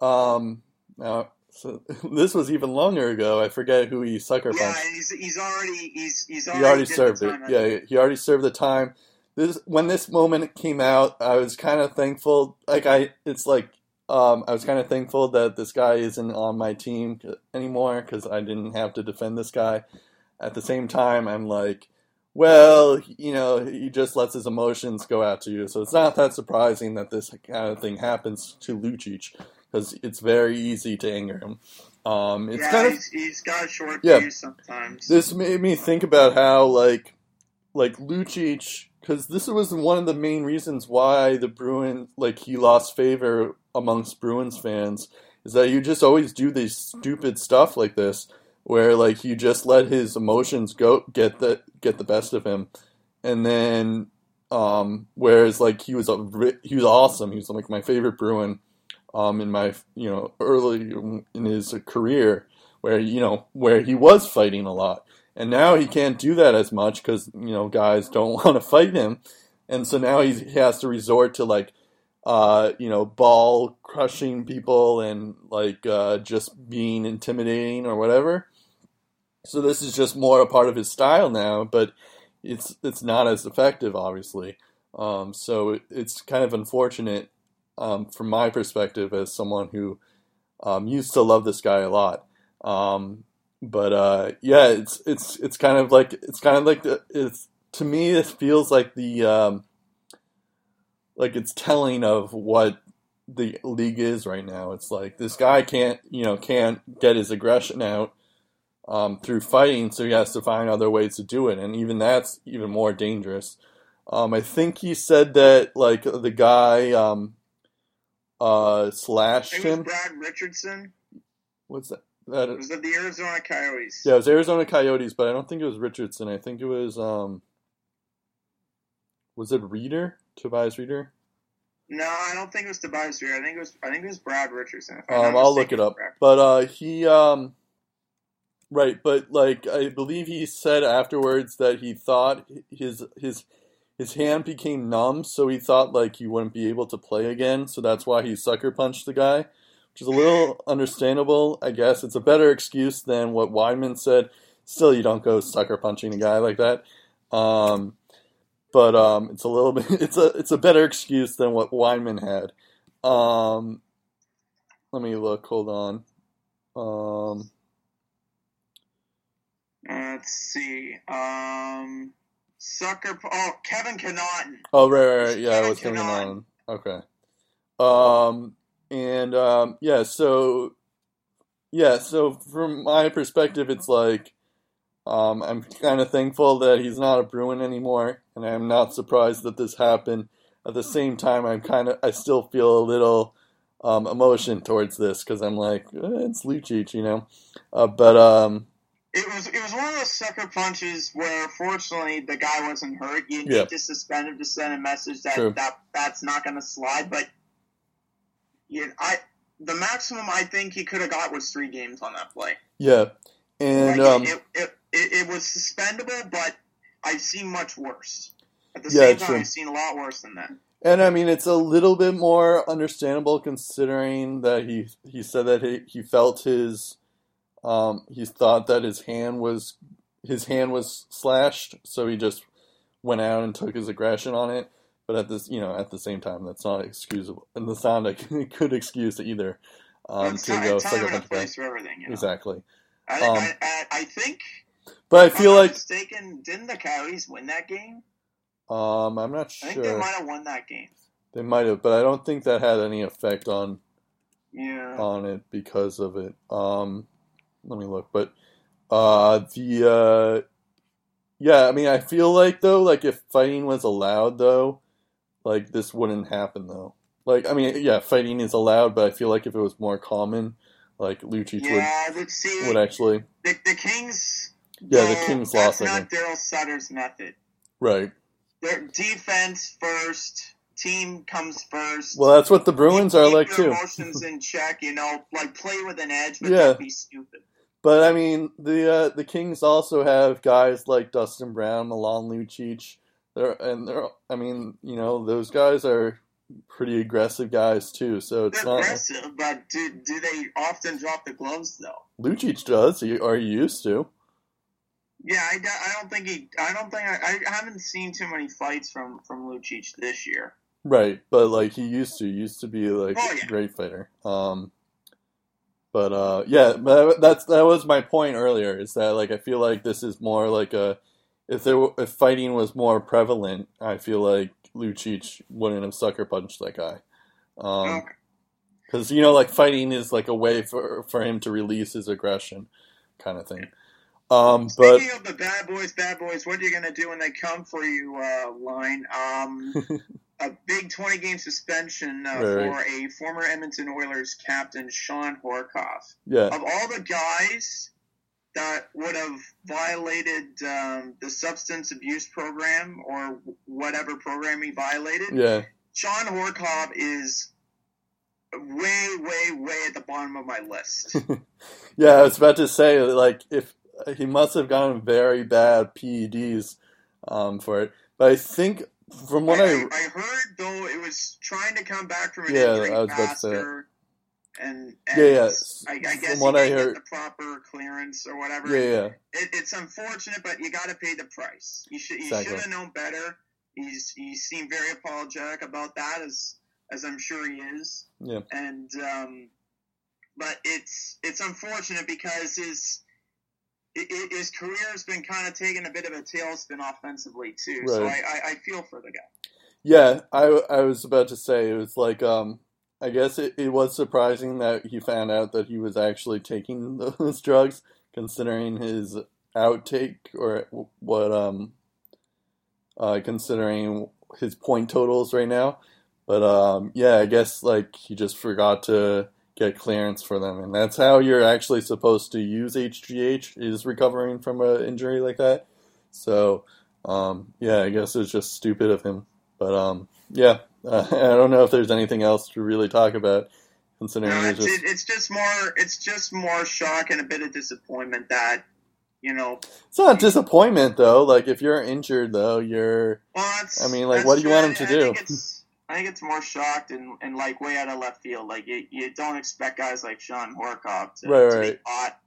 Um, now, so this was even longer ago. I forget who he sucker punched. and he's, he's already he's he's He already, already did the served it. Yeah, he already served the time. This when this moment came out, I was kind of thankful. Like I, it's like um, I was kind of thankful that this guy isn't on my team anymore because I didn't have to defend this guy. At the same time, I'm like, well, you know, he just lets his emotions go out to you, so it's not that surprising that this kind of thing happens to Lucic because it's very easy to anger him. Um, it's yeah, kind of he's, he's got a short Yeah. fuse sometimes. this made me think about how like like Lucic because this was one of the main reasons why the Bruins like he lost favor amongst Bruins fans is that you just always do this stupid stuff like this where like you just let his emotions go get the get the best of him. And then um whereas like he was a he was awesome. He was like my favorite Bruin um in my you know early in his career where you know where he was fighting a lot and now he can't do that as much because you know guys don't want to fight him. And so now he's, he has to resort to like uh you know ball crushing people and like uh just being intimidating or whatever. So this is just more a part of his style now but it's it's not as effective obviously. Um so it, it's kind of unfortunate um from my perspective as someone who um used to love this guy a lot. Um but uh, yeah, it's it's it's kind of like it's kind of like the, it's to me it feels like the um, like it's telling of what the league is right now. It's like this guy can't you know can't get his aggression out um, through fighting, so he has to find other ways to do it, and even that's even more dangerous. Um, I think he said that like the guy um, uh, slashed him. Brad Richardson. What's that? That It was of the Arizona Coyotes. yeah, it was Arizona Coyotes, but I don't think it was Richardson. I think it was um, was it Rieder? Tobias Rieder? No, I don't think it was Tobias Rieder. I think it was I think it was Brad Richardson. Um, I'll look it up. But uh, he um, right, but like I believe he said afterwards that he thought his his his hand became numb, so he thought like he wouldn't be able to play again, so that's why he sucker punched the guy, which is a little understandable, I guess. It's a better excuse than what Wideman said. Still, you don't go sucker punching a guy like that. Um, but um, it's a little bit it's a it's a better excuse than what Wideman had. Um, let me look. Hold on. Um, let's see. Um, sucker. Oh, Kevin Connaughton. oh, right, right, right. Yeah, Kevin was thinking Connaughton. Okay. Um, and um, yeah, so yeah, so from my perspective, it's like um, I'm kind of thankful that he's not a Bruin anymore, and I'm not surprised that this happened. At the same time, I'm kind of I still feel a little um, emotion towards this because I'm like eh, it's Lucic, you know. Uh, but um, It was it was one of those sucker punches where, fortunately, the guy wasn't hurt. You Yeah. need to suspend him to send a message that True. that that's not going to slide. But yeah, I the maximum I think he could have got was three games on that play. yeah, and Like, um, it, it, it, it was suspendable, but I've seen much worse. At the Yeah, same time, true. I've seen a lot worse than that. And I mean, it's a little bit more understandable considering that he he said that he, he felt his um he thought that his hand was his hand was slashed, so he just went out and took his aggression on it. But at this, you know, at the same time, that's not excusable, and that's not a good excuse either. Um, to go time and a place for everything. You know? Exactly. I, Um, I, I, I think, But I feel like mistaken, didn't the Coyotes win that game? um, I'm not sure. I think they might have won that game. they might have, but I don't think that had any effect on Yeah. on it because of it. Um, let me look, but uh, the uh, yeah, I mean, I feel like though, like if fighting was allowed though, like this wouldn't happen though. Like, I mean, yeah, fighting is allowed, but I feel like if it was more common, like Lucic yeah, see. would would actually the, the Kings. Yeah, the though, Kings that's lost, I not Daryl Sutter's method. right. Their defense first, team comes first. Well, that's what the Bruins are Keep like your too. Emotions in check, you know, like play with an edge, but Yeah. don't be stupid. But I mean, the uh, the Kings also have guys like Dustin Brown, Milan Lucic. They're and they're. I mean, you know, those guys are pretty aggressive guys too. So it's They're not. aggressive, but do do they often drop the gloves though? Lucic does, he, or he used to. Yeah, I, I don't think he. I don't think I, I haven't seen too many fights from from Lucic this year. Right, but like he used to, he used to be like Oh, yeah. a great fighter. Um, but uh, yeah, but that's that was my point earlier. Is that like I feel like this is more like a if there were, if fighting was more prevalent, I feel like Lucic wouldn't have sucker punched that guy. Um, because you know, like fighting is like a way for for him to release his aggression, kind of thing. Um, but Speaking of the bad boys, bad boys, what are you gonna do when they come for you? Uh, line. Um, a big twenty game suspension uh, Right, for a former Edmonton Oilers captain, Shawn Horcoff. yeah, Of all the guys that would have violated um, the substance abuse program or whatever program he violated, yeah, Shawn Horcoff is way, way, way at the bottom of my list. yeah. I was about to say like if he must have gotten very bad PEDs um, for it, but I think from what I, I, I heard though it was trying to come back from an Yeah, injury I was about to say and, and Yeah, yeah. I, I guess From what I heard- get the proper clearance or whatever. yeah, yeah, It, it's unfortunate, but you got to pay the price. You should you Exactly. should have known better. He's he seemed very apologetic about that, as as I'm sure he is. Yeah. And um, but it's it's unfortunate because his his career has been kind of taking a bit of a tailspin offensively too. So I, I, I feel for the guy. yeah. I I was about to say it was like um. I guess it, it was surprising that he found out that he was actually taking those drugs, considering his outtake or what um uh, considering his point totals right now. But um, yeah, I guess like he just forgot to get clearance for them, and that's how you're actually supposed to use HGH is recovering from an injury like that. So um, yeah, I guess it's just stupid of him. But um, yeah, uh, I don't know if there's anything else to really talk about. Considering No, it's, just, it- it's just more it's just more shock and a bit of disappointment that you know. it's not disappointment though. Like if you're injured though, you're Well, I mean, like, what do you want him to I do? think I think it's more shocked and, and like way out of left field. Like you, you don't expect guys like Shawn Horcoff to, Right, to right. be caught,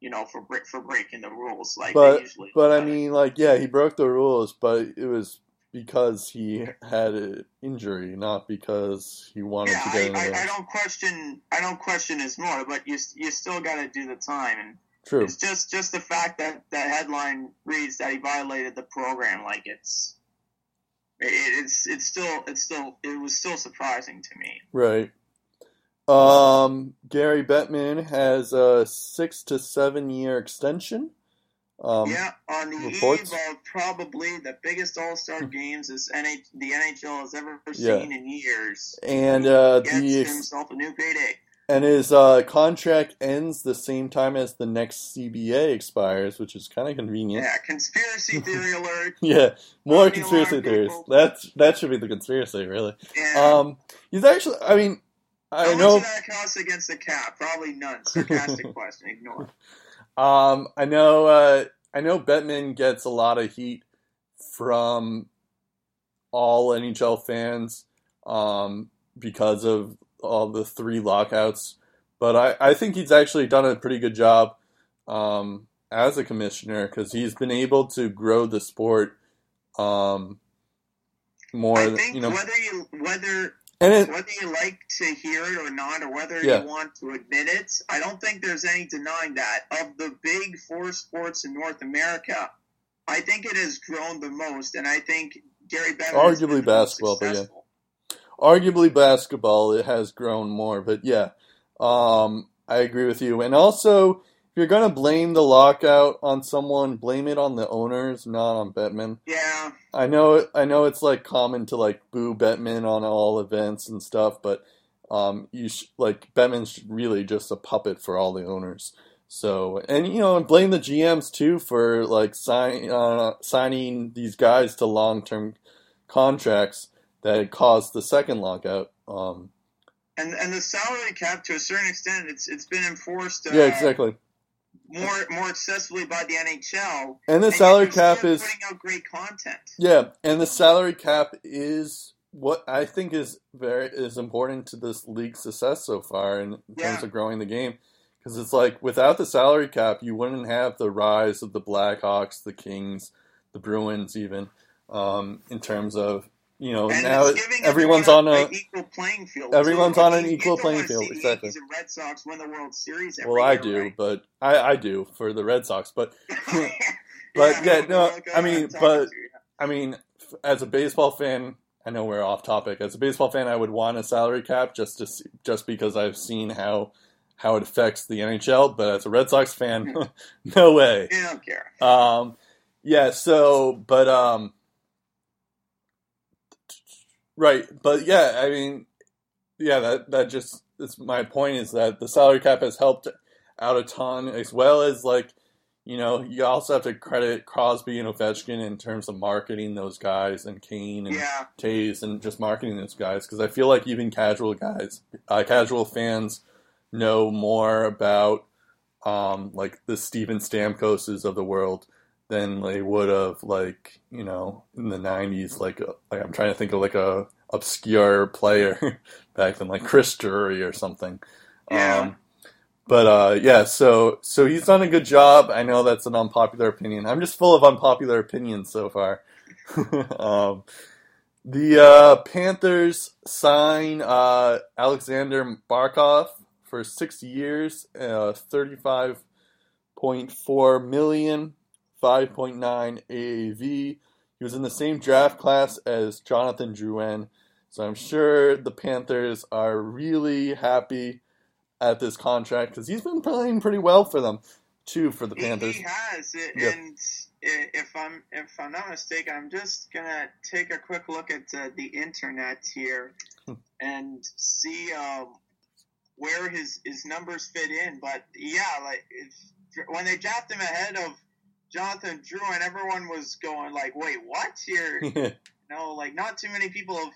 you know, for for breaking the rules like But-. But I mean, like, yeah, he broke the rules, but it was because he had an injury, not because he wanted yeah, to get in the I, I, I don't question I don't question his more, but you you still got to do the time and. True. It's just just the fact that that headline reads that he violated the program. Like it's, it, it's it's still it's still it was still surprising to me. Right. Um, Gary Bettman has a six to seven year extension. Um, yeah, on the reports? eve of probably the biggest All Star games this NH, the NHL has ever Yeah. seen in years. and uh, Gets the himself a new payday. and his uh, contract ends the same time as the next CBA expires, which is kind of convenient. Yeah, conspiracy theory alert. Yeah, more conspiracy theories. people. That's that should be the conspiracy, really. Yeah. Um, he's actually. I mean, I How know. much of that cost against the cap? Probably none. Sarcastic question. Ignore. Um, I know. Uh, I know. Bettman gets a lot of heat from all NHL fans um, because of all the three lockouts, but I, I think he's actually done a pretty good job um, as a commissioner because he's been able to grow the sport um, more. I think you know, whether you whether and it, whether you like to hear it or not, or whether Yeah. you want to admit it, I don't think there's any denying that. Of the big four sports in North America, I think it has grown the most, and I think Gary Bettman Arguably been the most basketball, but yeah. arguably basketball it has grown more but yeah um, i agree with you and also you're going to blame the lockout on someone blame it on the owners not on Bettman. Yeah, i know i know it's like common to like boo Bettman on all events and stuff but um, you sh- like Bettman's really just a puppet for all the owners so and you know and blame the gms too for like sign, uh, signing these guys to long-term contracts that caused the second lockout. Um, and and the salary cap to a certain extent, it's it's been enforced. Uh, yeah, exactly. More more accessibly by the NHL. And the and salary cap is putting out great content. yeah, and the salary cap is what I think is very is important to this league's success so far in, in terms Yeah. of growing the game. Because it's like without the salary cap, you wouldn't have the rise of the Blackhawks, the Kings, the Bruins, even um, in terms of you know And now it's it- giving everyone's on a equal playing field. everyone's too. on an equal playing field, exactly. Yankees and Red Sox win the World Series well, I year, do, right? but I, I do for the Red Sox, but but yeah, no, I mean, but- I mean, as a baseball fan, I know we're off topic. As a baseball fan, I would want a salary cap just to see, just because I've seen how how it affects the NHL. But as a Red Sox fan, no way. you don't care. Um, yeah. So, but um, right. But yeah, I mean, yeah. That that just is my point is that the salary cap has helped out a ton, as well as like. You know, you also have to credit Crosby and Ovechkin in terms of marketing those guys, and Kane and Yeah, Toews, and just marketing those guys. Because I feel like even casual guys, uh, casual fans, know more about um, like the Steven Stamkoses of the world than they would have like you know in the '90s. Like, uh, like I'm trying to think of like a obscure player back then, like Chris Drury or something. Yeah. Um, but uh, yeah, so so he's done a good job. I know that's an unpopular opinion. I'm just full of unpopular opinions so far. um, the uh, Panthers sign uh, Alexander Barkov for six years, uh, thirty-five point four million, five point nine AAV. He was in the same draft class as Jonathan Drouin, so I'm sure the Panthers are really happy at this contract because he's been playing pretty well for them too for the Panthers. he has, it, Yeah. and if I'm if I'm not mistaken, I'm just gonna take a quick look at uh, the internet here and see um, where his his numbers fit in. But yeah, like if, when they drafted him ahead of Jonathan Drouin, and everyone was going like, "Wait, what?" You're you know, like not too many people have.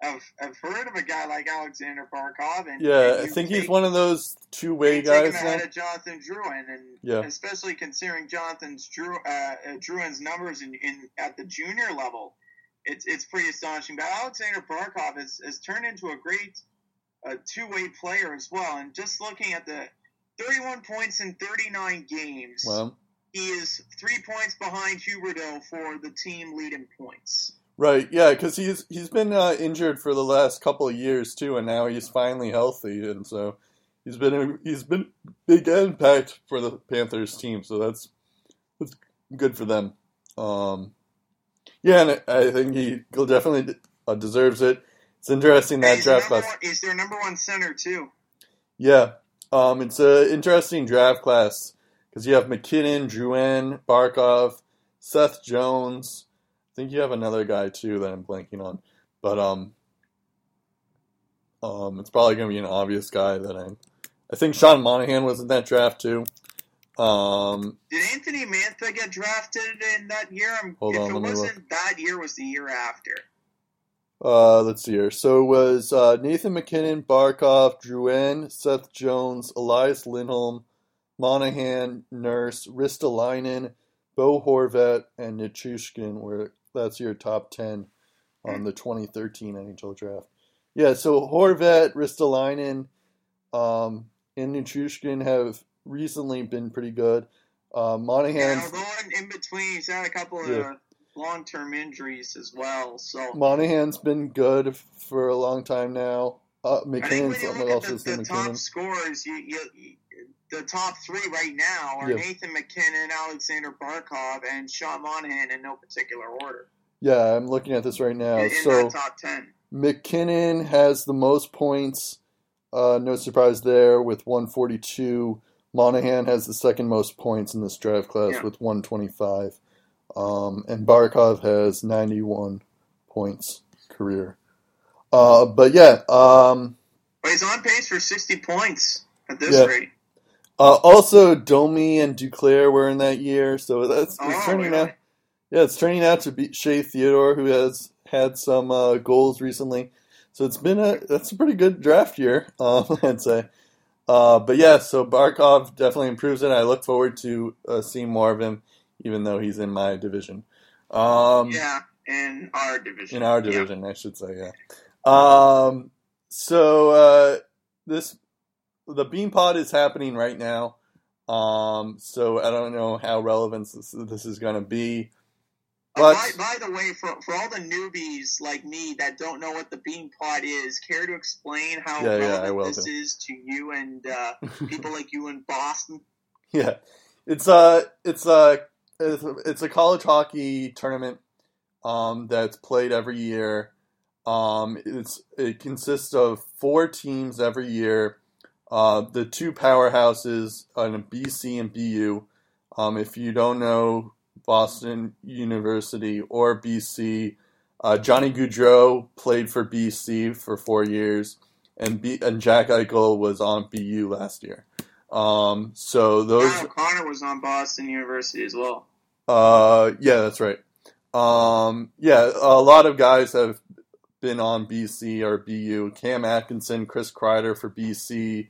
Have, have heard of a guy like Alexander Barkov, and yeah, and I think he's one of those two way you take him guys ahead of Jonathan Drouin, and Yeah. especially considering Jonathan's Drew uh, uh, Drouin's numbers in, in at the junior level, it's it's pretty astonishing. But Alexander Barkov has, has turned into a great uh, two way player as well. And just looking at the 31 points in 39 games, Well, he is three points behind Huberdeau for the team lead in points. right, yeah, because he's he's been uh, injured for the last couple of years too, and now he's finally healthy, and so he's been a, he's been big impact for the Panthers team. So that's that's good for them. Um, yeah, and I, think he definitely uh, deserves it. It's interesting that he's, draft class. one, he's their number one center too. Yeah, um, it's an interesting draft class because you have MacKinnon, Drouin, Barkov, Seth Jones. I think you have another guy too that I'm blanking on, but um, um, it's probably gonna be an obvious guy that I. I think Sean Monahan was in that draft too. Um, Did Anthony Mantha get drafted in that year? I'm- Hold if on, it let me wasn't that year, was the year after. Uh, let's see here. So it was uh, Nathan MacKinnon, Barkov, Drouin, Seth Jones, Elias Lindholm, Monahan, Nurse, Ristolainen, Bo Horvat, and Nichushkin. Where that's your top ten on the 2013 NHL draft. Yeah, so Horvat, Ristolainen, um, and Nichushkin have recently been pretty good. Uh, Yeah, Monahan's although in, between, he's had a couple of Yeah. long-term injuries as well. So Monahan's been good for a long time now. Uh, I think when MacKinnon's you look else at is the, the top scorers, you, you, you the top three right now are Yeah. Nathan MacKinnon, Alexander Barkov, and Sean Monahan in no particular order Yeah, I'm looking at this right now. in, in So top ten. MacKinnon has the most points. Uh, no surprise there with 142. Monahan has the second most points in this draft class Yeah. with 125. Um, and Barkov has 91 points career. Uh, but yeah, um, But he's on pace for 60 points at this Yeah. rate. Uh, also Domi and Duclair were in that year, so that's it's Oh, turning really? out. Yeah, it's turning out to be Shea Theodore, who has had some uh, goals recently. So it's been a that's a pretty good draft year, um, I'd say. Uh, but yeah, so Barkov definitely improves it. I look forward to uh, seeing more of him, even though he's in my division. Um, Yeah, in our division. in our Yeah. division, I should say. Yeah. Um, so uh, this the Beanpot is happening right now. Um, so I don't know how relevant this, this is going to be. Uh, But by, by the way, for, for all the newbies like me that don't know what the bean pod is, care to explain how Yeah, yeah, relevant will this do. is to you and uh, people like you in Boston? Yeah, it's a it's a it's a, it's a college hockey tournament um, that's played every year. Um, it's it consists of four teams every year. Uh, the two powerhouses on BC and BU. Um, if you don't know Boston University or BC, uh, Johnny Gaudreau played for BC for four years, and B, and Jack Eichel was on BU last year. Um, so those, Kyle O'Connor was on Boston University as well. uh, yeah, that's right. Um, yeah, a lot of guys have been on BC or BU. Cam Atkinson, Chris Kreider for BC,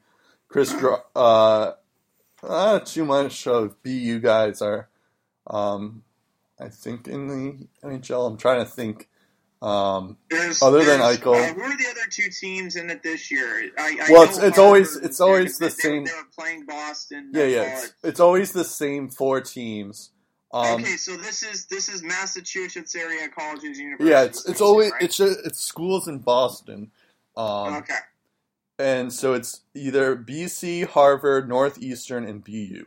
Chris, uh, not too much of BU guys are, um, I think in the NHL. I'm trying to think. Um, There's, Other than there's- Eichel. uh, who are the other two teams in it this year? I, I Well, it's- it's always- it's always the they, same- They were playing Boston. yeah, uh, yeah, it's, it's always the same four teams. Um, okay, so this is this is Massachusetts area colleges, universities. yeah, it's it's always right? it's just, it's schools in Boston. Um, okay. And so it's either BC, Harvard, Northeastern, and BU.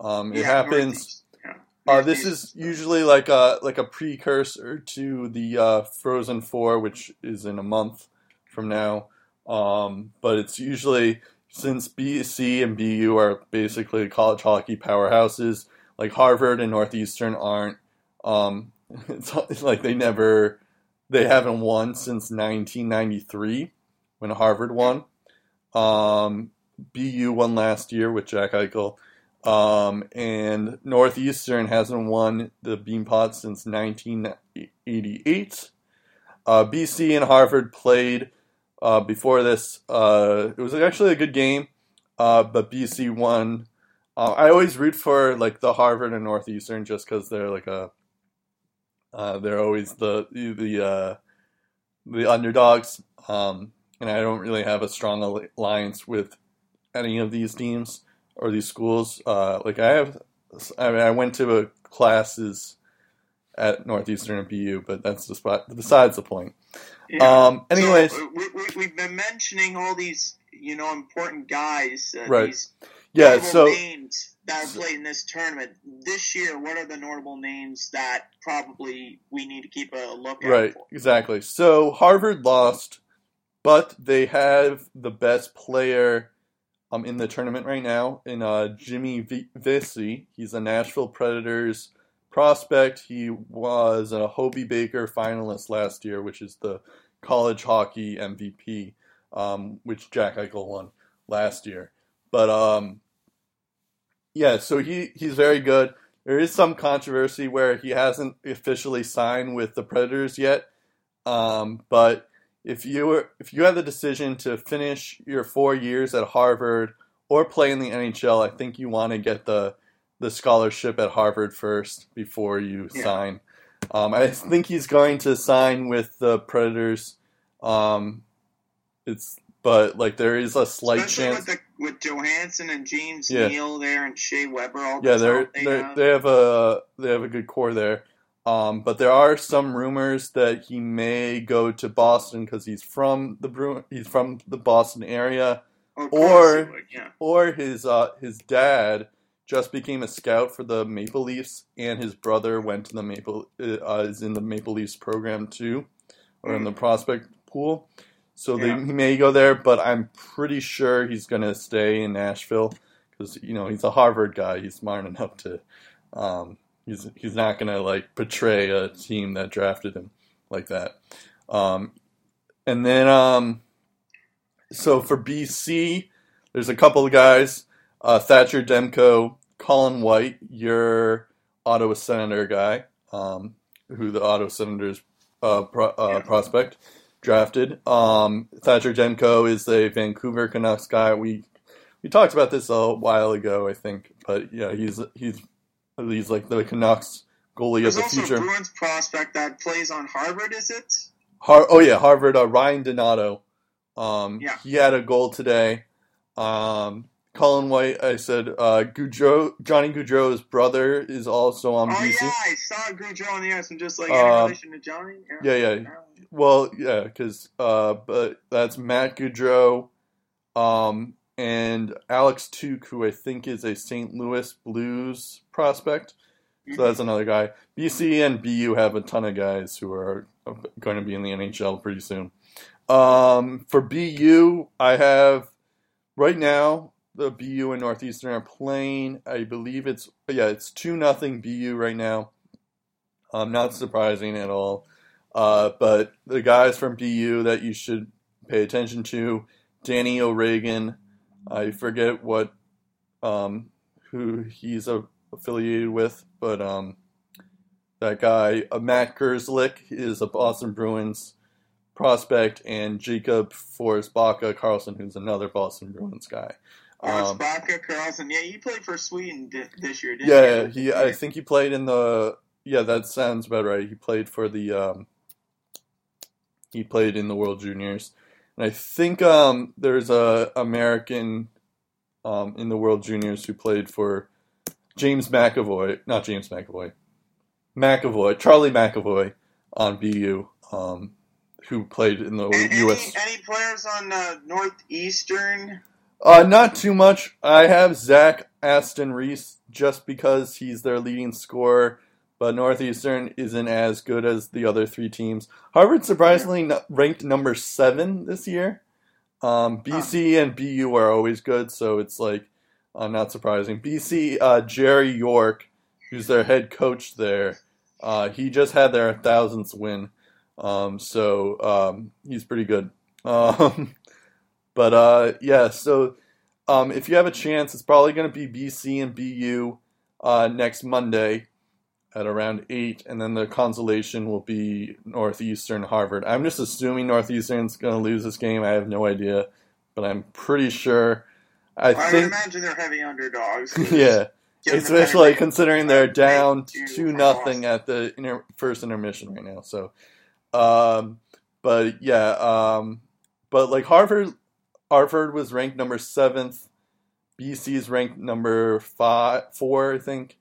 Um, it Yeah, happens. Yeah. Uh, this is usually like a like a precursor to the uh, Frozen Four, which is in a month from now. Um, but it's usually since BC and BU are basically college hockey powerhouses. like Harvard and Northeastern aren't. Um, it's, it's like they never, they haven't won since 1993 when Harvard won. Um, BU won last year with Jack Eichel. Um, and Northeastern hasn't won the Beanpot since 1988. Uh, BC and Harvard played uh, before this. Uh, it was actually a good game, uh, but BC won. Uh, I always root for like the Harvard and Northeastern just because they're like a. Uh, they're always the the the underdogs, um, and I don't really have a strong alliance with any of these teams or these schools. Uh, like I have, I mean, I went to classes at Northeastern and BU, but that's the spot. Besides the point. Yeah. Um. Anyways, so we, we, have been mentioning all these, you know, important guys. Uh, right. yeah. So names that have played in this tournament this year. What are the notable names that probably we need to keep a look at? Right. For? Exactly. So Harvard lost, but they have the best player um, in the tournament right now in uh, Jimmy v- Vesey. He's a Nashville Predators prospect. He was a Hobey Baker finalist last year, which is the college hockey MVP, um, which Jack Eichel won last year. But um, yeah, so he, he's very good. There is some controversy where he hasn't officially signed with the Predators yet, um, but if you were if you had the decision to finish your four years at Harvard or play in the NHL, I think you want to get the the scholarship at Harvard first before you yeah. sign. Um, I think he's going to sign with the Predators. Um, it's but like there is a slight Especially chance with, the, with Johansen and James yeah. Neal there and Shea Weber. All yeah, they're, they, they're, they have a they have a good core there. Um, but there are some rumors that he may go to Boston because he's from the Bru- he's from the Boston area, or yeah. or his uh, his dad just became a scout for the Maple Leafs, and his brother went to the Maple uh, is in the Maple Leafs program too, or mm. in the hmm. prospect pool. So yeah. they, he may go there, but I'm pretty sure he's going to stay in Nashville because you know he's a Harvard guy. He's smart enough to. Um, He's he's not gonna like betray a team that drafted him like that. Um, and then um, so for BC, there's a couple of guys: uh, Thatcher Demko, Colin White, your Ottawa Senator guy, um, who the Ottawa Senators uh, pro, uh, prospect drafted. Um, Thatcher Demko is a Vancouver Canucks guy. We we talked about this a while ago, I think, but yeah, he's he's He's like the Canucks goalie There's of the future. There's also a Bruins prospect that plays on Harvard, is it? Har- oh yeah, Harvard. Uh, Ryan Donato. Um, yeah. He had a goal today. Um, Colin White, I said, uh, Gaudreau, Johnny Gaudreau's brother is also on oh, BC. yeah, I saw Gaudreau on the ice. I'm just like, in uh, relation to Johnny? Yeah, yeah. yeah. Well, yeah, because, uh, but that's Matt Gaudreau, um, and Alex Tuch, who I think is a St. Louis Blues prospect. So that's another guy. BC and BU have a ton of guys who are going to be in the NHL pretty soon. Um, for BU, I have right now the BU and Northeastern are playing. I believe it's yeah, it's two nothing BU right now. Um, not surprising at all. Uh, but the guys from BU that you should pay attention to: Danny O'Regan, I forget what um, who he's a, affiliated with, but um, that guy uh, Matt Grzelcyk is a Boston Bruins prospect, and Jakob Forsbacka Karlsson, who's another Boston Bruins guy. Um, Forsbacka Karlsson, yeah, he played for Sweden this year. Didn't yeah, he? Yeah, he. I think he played in the. Yeah, that sounds about right. He played for the. Um, he played in the World Juniors. And I think um, there's a American um, in the World Juniors who played for James McAvoy, not James McAvoy, McAvoy, Charlie McAvoy on BU, um, who played in the any, U.S. Any players on uh, Northeastern? Uh, not too much. I have Zach Aston Reese just because he's their leading scorer but Northeastern isn't as good as the other three teams. Harvard surprisingly ranked number seven this year. Um, BC and BU are always good, so it's like uh, not surprising. BC, uh, Jerry York who's their head coach there. Uh, he just had their thousandth win, um, so um, he's pretty good. Um, but uh, yeah, so um, if you have a chance, it's probably going to be BC and BU uh, next Monday at around eight, and then the consolation will be Northeastern Harvard. I'm just assuming Northeastern's going to lose this game. I have no idea, but I'm pretty sure. I, I think, would imagine they're heavy underdogs. yeah, especially considering they're down Thank two nothing at the inter- first intermission right now. So, um, but yeah, um, but like Harvard, Harvard was ranked number seventh. BC's ranked number five, four, I think,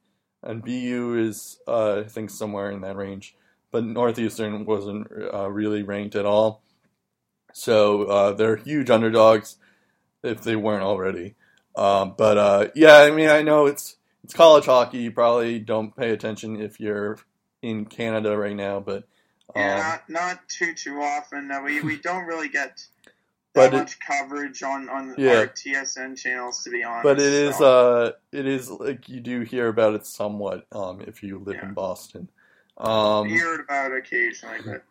and BU is uh, I think somewhere in that range. But Northeastern wasn't uh, really ranked at all. So uh, they're huge underdogs if they weren't already. Um, but uh, yeah, I mean, I know it's it's college hockey. You probably don't pay attention if you're in Canada right now, but um, Yeah, not, not too too often. We we don't really get But it- much coverage on on Yeah. our TSN channels, to be honest. but it is so. uh it is like you do hear about it somewhat um, if you live Yeah. in Boston. Um, heard about it occasionally, but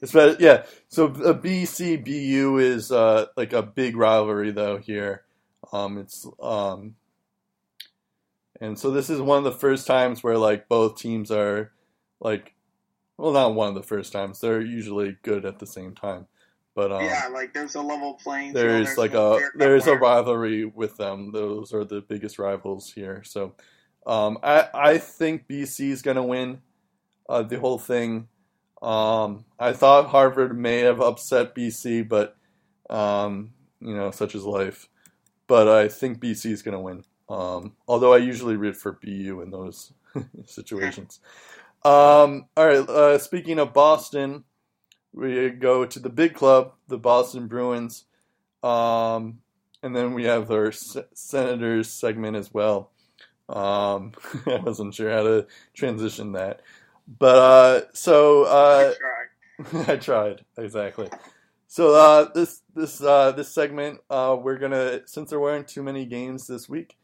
yeah. So a BC BU is uh, like a big rivalry though here. Um, it's um, and so this is one of the first times where like both teams are like, well, not one of the first times. They're usually good at the same time, but um, yeah, like there's a level playing. field, there's like a there's a rivalry with them. Those are the biggest rivals here. So um, I I think BC is gonna win uh, the whole thing. Um, I thought Harvard may have upset BC, but um, you know, such is life. But I think BC is gonna win. Um, although I usually root for BU in those situations. Um, all right. Uh, speaking of Boston, we go to the big club, the Boston Bruins, um, and then we have our se- Senators segment as well. Um, I wasn't sure how to transition that, but uh, so uh, try. I tried exactly. So uh, this this uh, this segment, uh, we're gonna since there weren't too many games this week,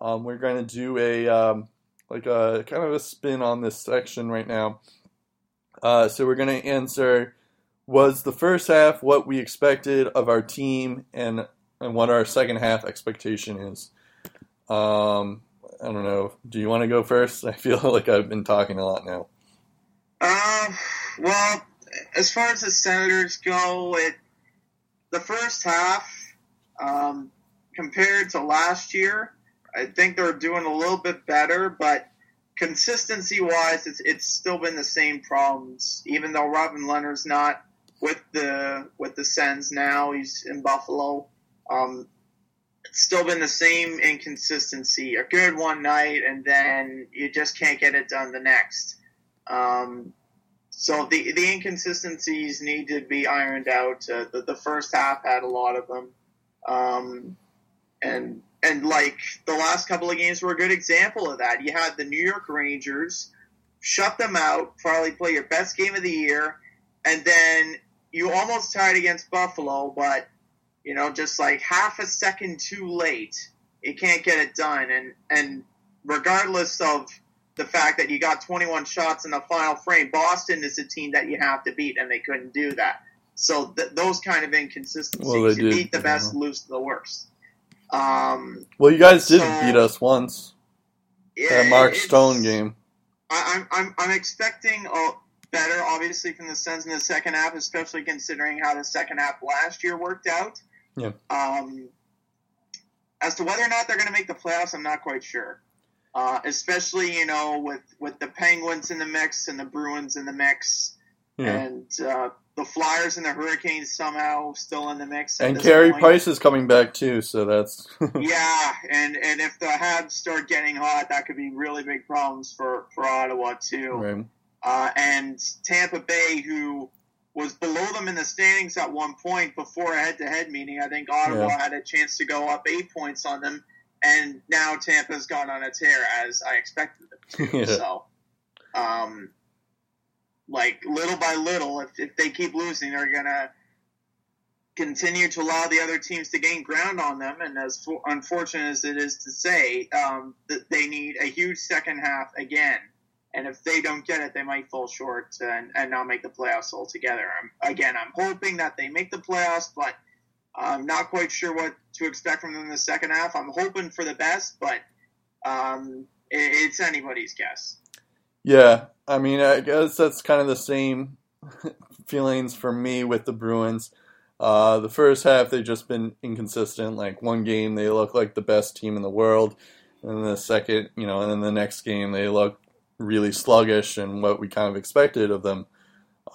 um, we're gonna do a um, like a kind of a spin on this section right now. Uh, so we're gonna answer: Was the first half what we expected of our team, and and what our second half expectation is? Um, I don't know. Do you want to go first? I feel like I've been talking a lot now. Um, well, as far as the Senators go, it the first half um, compared to last year, I think they're doing a little bit better, but consistency wise, it's it's still been the same problems. Even though Robin Lehner's not with the with the Sens now, he's in Buffalo. Um, it's still been the same inconsistency. A good one night, and then you just can't get it done the next. Um, so the the inconsistencies need to be ironed out. Uh, the, the first half had a lot of them, um, and and like the last couple of games were a good example of that. You had the New York Rangers shut them out, probably play your best game of the year, and then you almost tied against Buffalo, but you know just like half a second too late, you can't get it done. And and regardless of the fact that you got 21 shots in the final frame, Boston is a team that you have to beat, and they couldn't do that. So th- those kind of inconsistencies, Well, you did, beat the best, yeah. lose the worst. Um, Well, you guys did So- beat us once. yeah, That Mark Stone game. I, I'm, I'm, I'm expecting a better, obviously, from the Sens in the second half, especially considering how the second half last year worked out. Yeah. Um, as to whether or not they're going to make the playoffs, I'm not quite sure. Uh, especially, you know, with, with the Penguins in the mix and the Bruins in the mix, Yeah. and uh, the Flyers and the Hurricanes somehow still in the mix. And Carey point. Price is coming back too, so that's Yeah, and, and if the Habs start getting hot, that could be really big problems for, for Ottawa, too. right. Uh, and Tampa Bay, who was below them in the standings at one point before a head-to-head meeting. I think Ottawa Yeah. had a chance to go up eight points on them, and now Tampa's gone on a tear as I expected them to. Yeah. So, um, like little by little, if, if they keep losing, they're gonna continue to allow the other teams to gain ground on them. And as for, unfortunate as it is to say, um, that they need a huge second half again. And if they don't get it, they might fall short and, and not make the playoffs altogether. I'm, again, I'm hoping that they make the playoffs, but I'm not quite sure what to expect from them in the second half. I'm hoping for the best, but um, it, it's anybody's guess. Yeah, I mean, I guess that's kind of the same feelings for me with the Bruins. Uh, the first half, they've just been inconsistent. Like one game, they look like the best team in the world, and the second, you know, and then the next game, they look really sluggish and what we kind of expected of them,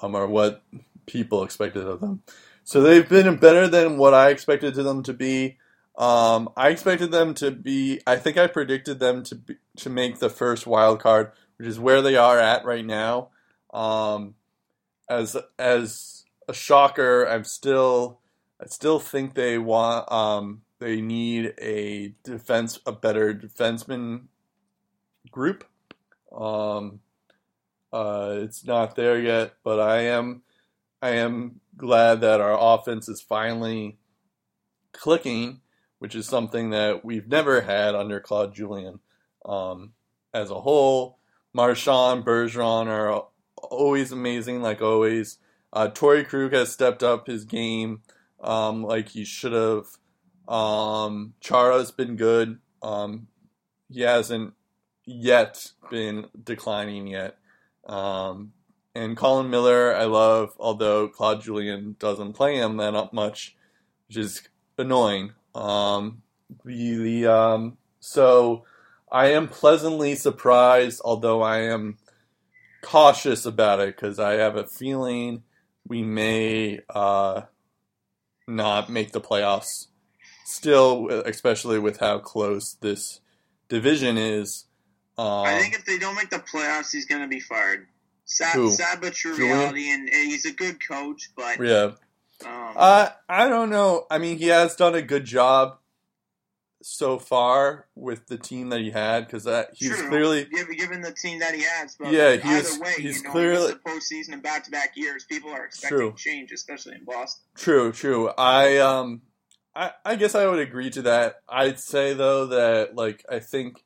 um, or what people expected of them. So they've been better than what I expected them to be. Um, I expected them to be. I think I predicted them to be, to make the first wild card, which is where they are at right now. Um, as as a shocker. I'm still, I still think they want, um, they need a defense, a better defenseman group. Um, uh, it's not there yet, but I am, I am glad that our offense is finally clicking, which is something that we've never had under Claude Julien. Um, as a whole, Marchand, Bergeron are always amazing, like always. Uh, Torey Krug has stepped up his game um, like he should have. Um, Chara's been good. Um, he hasn't yet been declining yet. Um, and Colin Miller, I love, although Claude Julien doesn't play him that much, which is annoying. Um, the, the um, so I am pleasantly surprised, although I am cautious about it because I have a feeling we may uh, not make the playoffs. Still, especially with how close this division is. Um, I think if they don't make the playoffs, he's going to be fired. Sad, sad but true Julien? reality, and he's a good coach, but yeah. Um, uh, I don't know. I mean, he has done a good job so far with the team that he had because that he's True. clearly given the team that he has. But yeah, he either way, he's you know, clearly the postseason and back to back years. People are expecting true. change, especially in Boston. True, true. I um, I I guess I would agree to that. I'd say though that like I think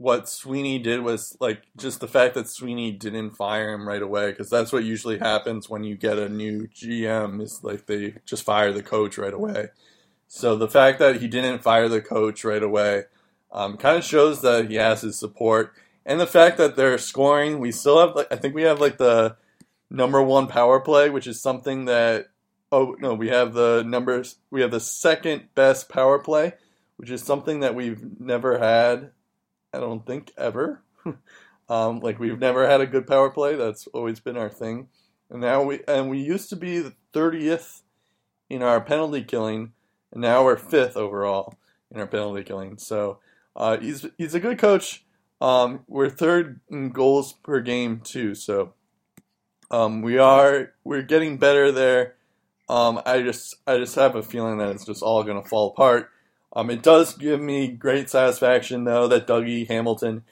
what Sweeney did was like just the fact that Sweeney didn't fire him right away because that's what usually happens when you get a new GM is like they just fire the coach right away. So the fact that he didn't fire the coach right away um, kind of shows that he has his support, and the fact that they're scoring. We still have, like, I think we have like the number one power play, which is something that. Oh no, we have the numbers. We have the second best power play, which is something that we've never had. I don't think ever. um, like we've never had a good power play. That's always been our thing. And now we and we used to be the thirtieth in our penalty killing and now we're fifth overall in our penalty killing. So uh, he's he's a good coach. Um, we're third in goals per game too. So um, we are we're getting better there. Um, I just I just have a feeling that it's just all going to fall apart. Um, it does give me great satisfaction though that Dougie Hamilton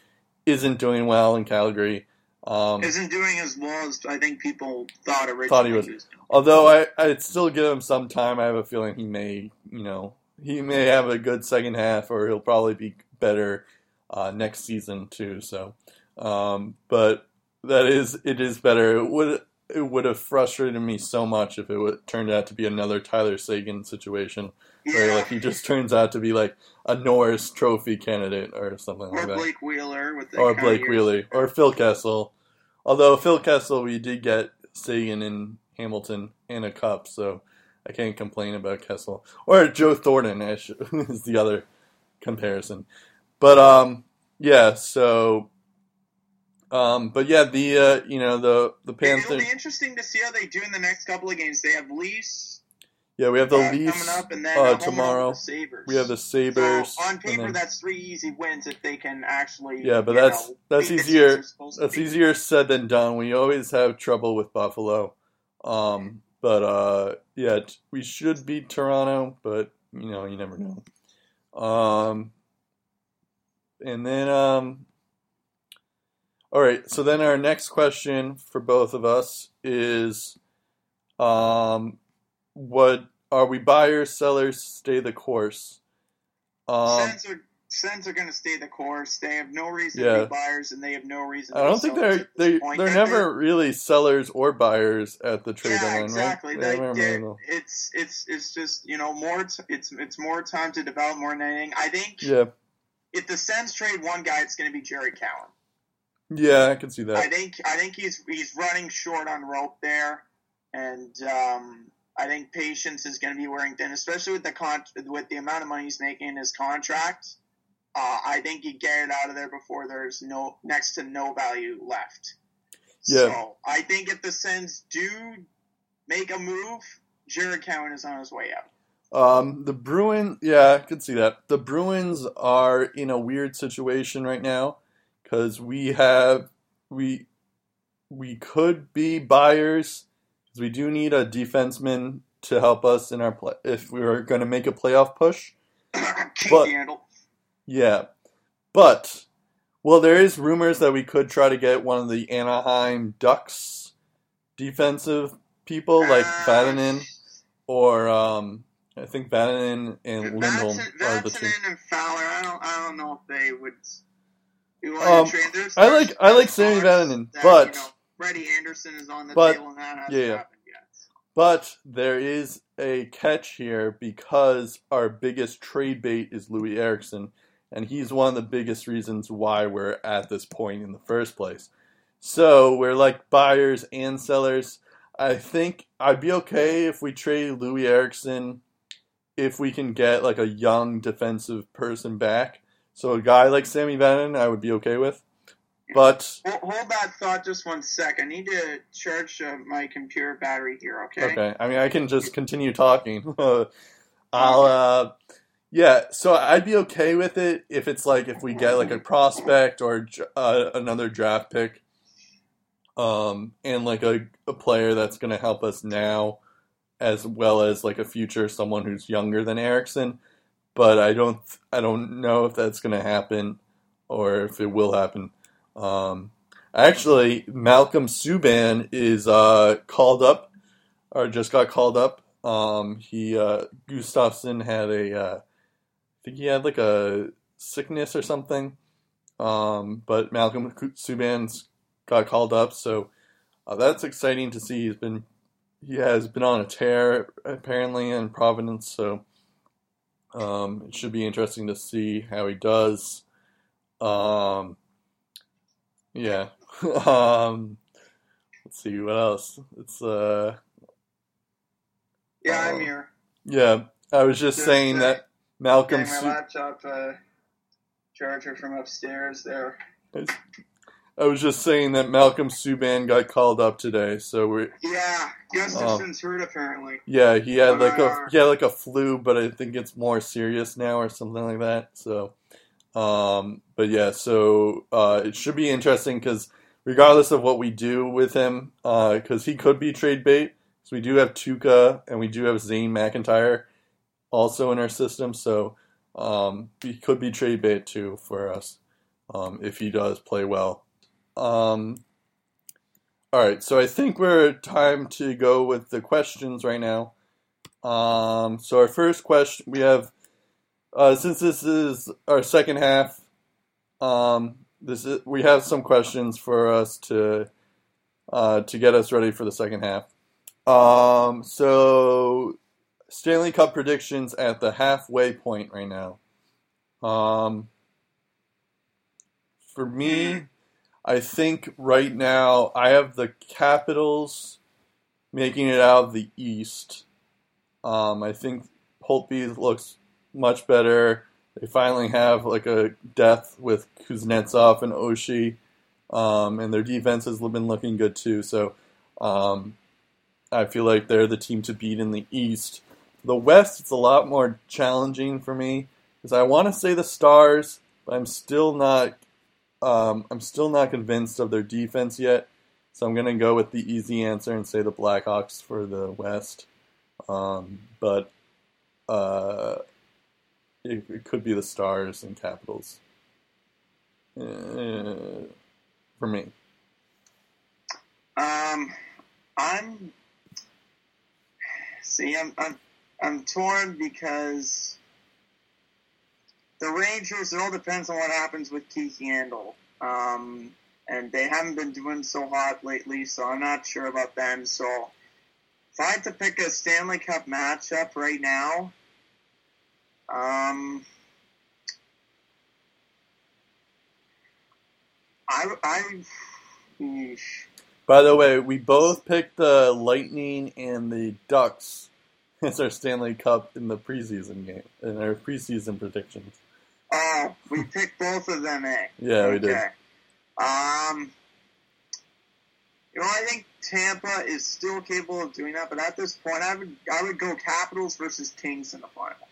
isn't doing well in Calgary. Um, isn't doing as well as I think people thought originally. Thought he was. Although I, I'd still give him some time. I have a feeling he may, you know, he may have a good second half, or he'll probably be better uh, next season too. So, um, but that is it is better. It would it would have frustrated me so much if it would, turned out to be another Tyler Seguin situation where like he just turns out to be like a Norris Trophy candidate or something or like that. Or Blake Wheeler with or Blake Wheeler or Phil Kessel. Although Phil Kessel, we did get Seguin and Hamilton in a cup, so I can't complain about Kessel or Joe Thornton is the other comparison. But um, yeah, so um, but yeah, the uh, you know the the Panthers. It'll be interesting to see how they do in the next couple of games. They have Leafs yeah, we have the Leafs up, uh, tomorrow. We have the Sabres. So on paper, then, that's three easy wins if they can actually. Yeah, but that's know, that's easier. That's easier said than done. We always have trouble with Buffalo, um, but uh, yeah, we should beat Toronto, but you know, you never know. Um, and then um, all right. So then our next question for both of us is, um what are we buyers, sellers, stay the course? Um, Sens are Sens are going to stay the course. They have no reason Yeah. to be buyers, and they have no reason. I don't think they're they point. they're They're- never really sellers or buyers at the trade yeah, deadline, exactly. right? They, they- it's it's it's just you know more. T- it's it's more time to develop more than anything. I think yeah, if the Sens trade one guy, it's going to be Jared Cowen. yeah, I can see that. I think I think he's he's running short on rope there, and um, I think patience is going to be wearing thin, especially with the con- with the amount of money he's making in his contract. Uh, I think you get it out of there before there's no next to no value left. Yeah. So I think if the Sens do make a move, Jared Cowen is on his way out. Um, the Bruins, yeah, I can see that. The Bruins are in a weird situation right now because we have we we could be buyers 'cause we do need a defenseman to help us in our play if we were going to make a playoff push. But- Yeah, but well, there is rumors that we could try to get one of the Anaheim Ducks defensive people like Uh, Vatanen or um, I think Vatanen and Lindholm Vatson, are the two. Vatanen and Fowler. I don't. I don't know if they would. Um, to trade. There's, I like- I like Sammy Vatanen, but- you know, Freddie Andersen is on the but- table, and that hasn't yeah, happened yet. But there is a catch here because our biggest trade bait is Loui Eriksson, and he's one of the biggest reasons why we're at this point in the first place. So we're like buyers and sellers. I think I'd be okay if we trade Loui Eriksson if we can get like a young defensive person back. So a guy like Sammy Bannon, I would be okay with. But Hold, hold that thought just one sec. I need to charge uh, my computer battery here. Okay. Okay. I mean, I can just continue talking. I'll, uh, yeah, so I'd be okay with it if it's like if we get like a prospect or uh, another draft pick, um, and like a, a player that's going to help us now, as well as like a future someone who's younger than Eriksson. But I don't, I don't know if that's going to happen or if it will happen. Um, actually, Malcolm Subban is uh, called up or just got called up. Um, he uh, Gustavsson had a, uh, I think he had like a sickness or something. Um, but Malcolm Subban's got called up, so uh, that's exciting to see. He's been he has been on a tear apparently in Providence, so um, it should be interesting to see how he does. Um, yeah. um, let's see what else. It's uh. Yeah, Oh. I'm here. Yeah, I was just Just, saying uh, that Malcolm. My laptop uh, charger from upstairs there. I was just saying that Malcolm Subban got called up today, so we. Yeah, Gustavsson's hurt apparently. Yeah, he had like a Uh. he had like a flu, but I think it's more serious now or something like that. So, um, but yeah, so uh, it should be interesting because regardless of what we do with him, because he could be trade bait. So we do have Tuukka and we do have Zane McIntyre also in our system, so um, he could be trade bait too for us um, if he does play well. Um, all right, so I think we're time to go with the questions right now. Um, so our first question we have, uh, since this is our second half, um, this is, we have some questions for us to uh, to get us ready for the second half. Um, so Stanley Cup predictions at the halfway point right now. Um, for me, I think right now I have the Capitals making it out of the East. Um, I think Holtby looks much better. They finally have like a depth with Kuznetsov and Oshie, um, and their defense has been looking good too. So um, I feel like they're the team to beat in the East. The West, it's a lot more challenging for me because I want to say the Stars, but I'm still not. Um, I'm still not convinced of their defense yet, so I'm gonna go with the easy answer and say the Blackhawks for the West. Um, but uh, it, it could be the Stars and Capitals uh, for me. Um, I'm See, I'm I'm I'm torn because the Rangers. It all depends on what happens with Keith Yandle. Um, and they haven't been doing so hot lately, so I'm not sure about them. So if I had to pick a Stanley Cup matchup right now, um, I I. By the way, we both picked the Lightning and the Ducks as our Stanley Cup in the preseason game in our preseason predictions. Oh, we picked both of them, eh? Yeah, we did. Okay. Um, you know, I think Tampa is still capable of doing that, but at this point, I would I would go Capitals versus Kings in the final.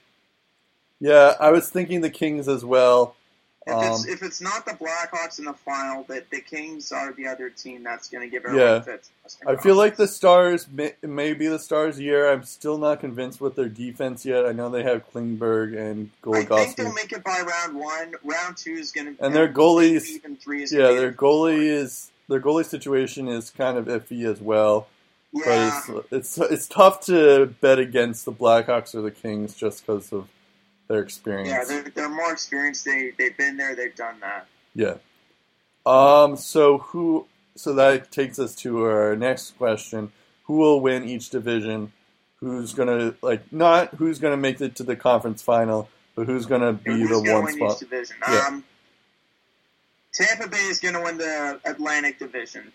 Yeah, I was thinking the Kings as well. If Um, it's if it's not the Blackhawks in the final, that the Kings are the other team that's going to give everyone Yeah. fits. I feel like the Stars may, may be the Stars' year. I'm still not convinced with their defense yet. I know they have Klingberg and I think they'll make it by round one. Round two is going to And their goalies- even three is Yeah, their goalie is their goalie situation is kind of iffy as well. yeah. But it's, it's it's tough to bet against the Blackhawks or the Kings just because of their experience. Yeah, they're, they're more experienced. They they've been there. They've done that. Yeah. Um. So who? So that takes us to our next question: Who will win each division? Who's gonna like not who's gonna make it to the conference final, but who's gonna be Who's the to one win spot? each division? Yeah. Um, Tampa Bay is going to win the Atlantic Division.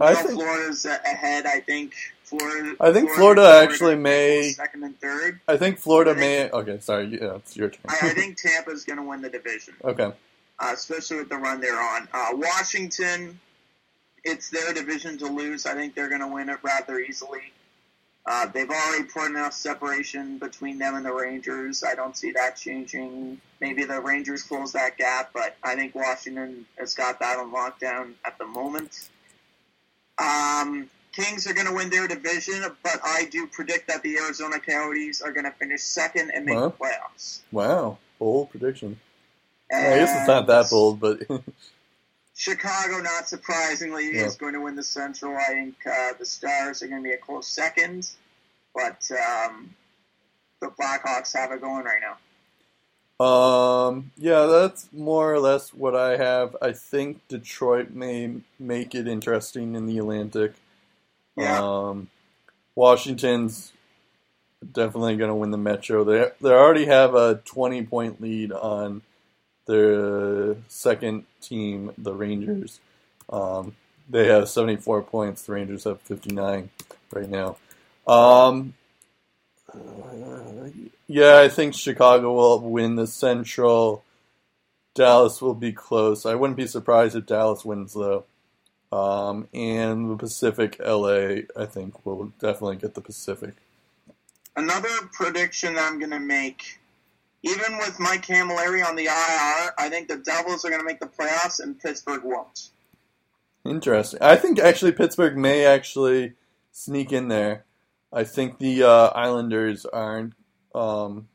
I think- Florida's ahead. I think Florida. I think Florida actually may- second and third. I think Florida I think- may. Okay, sorry. Yeah, it's your turn. I, I think Tampa's going to win the division, okay. uh, especially with the run they're on. Uh, Washington, it's their division to lose. I think they're going to win it rather easily. Uh, they've already put enough separation between them and the Rangers. I don't see that changing. Maybe the Rangers close that gap, but I think Washington has got that on lockdown at the moment. Um, Kings are going to win their division, but I do predict that the Arizona Coyotes are going to finish second and make the playoffs. Wow. Bold prediction. I guess it's not that bold, but Chicago, not surprisingly, Yeah. is going to win the Central. I think uh, the Stars are going to be a close second, but um, the Blackhawks have it going right now. Um, yeah, that's more or less what I have. I think Detroit may make it interesting in the Atlantic. Yeah. Um, Washington's definitely going to win the Metro. They they already have a 20 point lead on their second team, the Rangers. Um, they have 74 points. The Rangers have 59 right now. Um, yeah, I think Chicago will win the Central. Dallas will be close. I wouldn't be surprised if Dallas wins though. Um, and the Pacific, LA, I think will definitely get the Pacific. Another prediction that I'm going to make, even with Mike Cammalleri on the IR, I think the Devils are going to make the playoffs and Pittsburgh won't. Interesting. I think actually Pittsburgh may actually sneak in there. I think the uh, Islanders aren't um,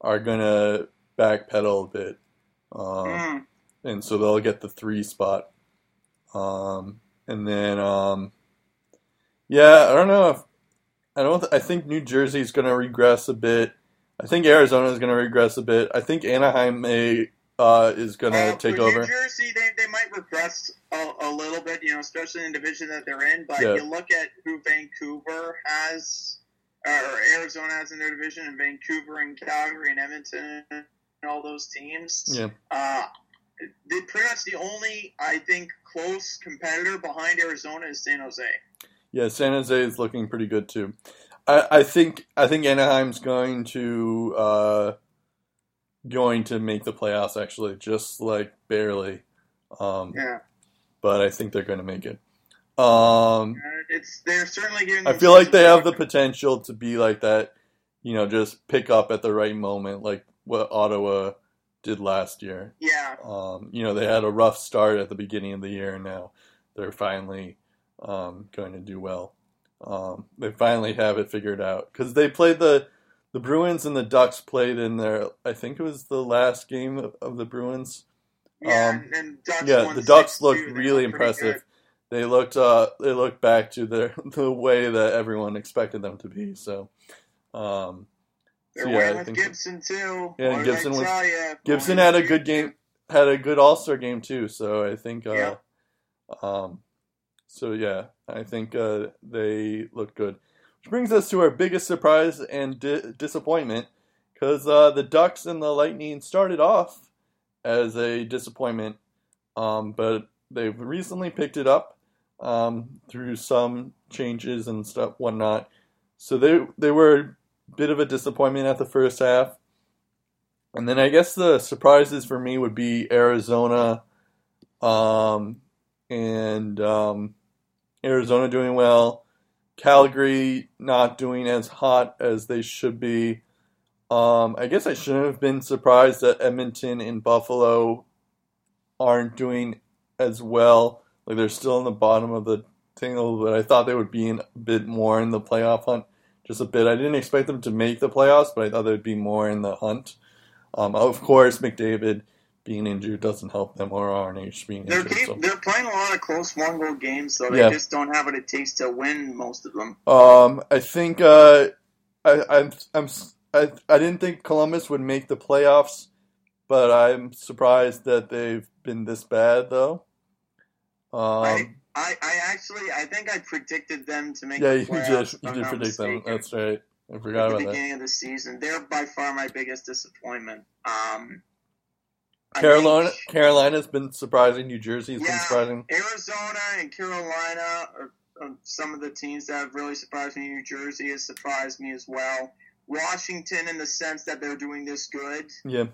are gonna backpedal a bit, um, Mm. and so they'll get the three spot. Um, and then, um, yeah, I don't know if I don't. I think New Jersey is gonna regress a bit. I think Arizona is gonna regress a bit. I think Anaheim may uh, is gonna Uh, take over. New Jersey, they, they might regress a, a little bit, you know, especially in the division that they're in. But Yeah. you look at who Vancouver has, or Arizona has in their division, and Vancouver and Calgary and Edmonton and all those teams. Yeah. Uh, they pretty much the only, I think, close competitor behind Arizona is San Jose. Yeah, San Jose is looking pretty good too. I, I think I think Anaheim's going to uh, going to make the playoffs actually, just like barely. Um, Yeah, but I think they're going to make it. Um, Uh, it's they're certainly giving. I feel like they have the potential to be like that. You know, just pick up at the right moment, like what Ottawa did last year. Yeah, Um, you know, they had a rough start at the beginning of the year, and now they're finally um, going to do well. Um, they finally have it figured out because they played the the Bruins and the Ducks played in their. I think it was the last game of, of the Bruins. yeah, Um, and, Ducks yeah, the Ducks 6-2. looked really looked impressive. good. they looked uh, they looked back to their the way that everyone expected them to be. So, um, They're so, yeah, with think Gibson too. Yeah, What did I Gibson was- ya? Gibson had a good game, had a good All Star game too. So I think, uh, Yeah. um, so yeah, I think uh, they look good. Which brings us to our biggest surprise and di- disappointment, because uh, the Ducks and the Lightning started off as a disappointment, um, but they've recently picked it up um, through some changes and stuff, whatnot. So they they were bit of a disappointment at the first half. And then I guess the surprises for me would be Arizona, um, and um, Arizona doing well, Calgary not doing as hot as they should be. Um, I guess I shouldn't have been surprised that Edmonton and Buffalo aren't doing as well. Like they're still in the bottom of the table, but I thought they would be in a bit more in the playoff hunt, just a bit. I didn't expect them to make the playoffs, but I thought they'd be more in the hunt. Um, of course, McDavid being injured doesn't help them, or RNH being They're, injured. game, So. they're playing a lot of close one goal games, so They Yeah. just don't have what it takes to win most of them. Um, I think uh, I, I'm I'm I, I didn't think Columbus would make the playoffs, but I'm surprised that they've been this bad though. Um, I, I actually, I think I predicted them to make yeah, the you playoffs. did you did predict them. That's right. I forgot at the about that. beginning of the season. They're by far my biggest disappointment. Um, Carolina think Carolina's been surprising. New Jersey's been surprising. Arizona and Carolina are, are some of the teams that have really surprised me. New Jersey has surprised me as well. Washington, in the sense that they're doing this good. Yeah,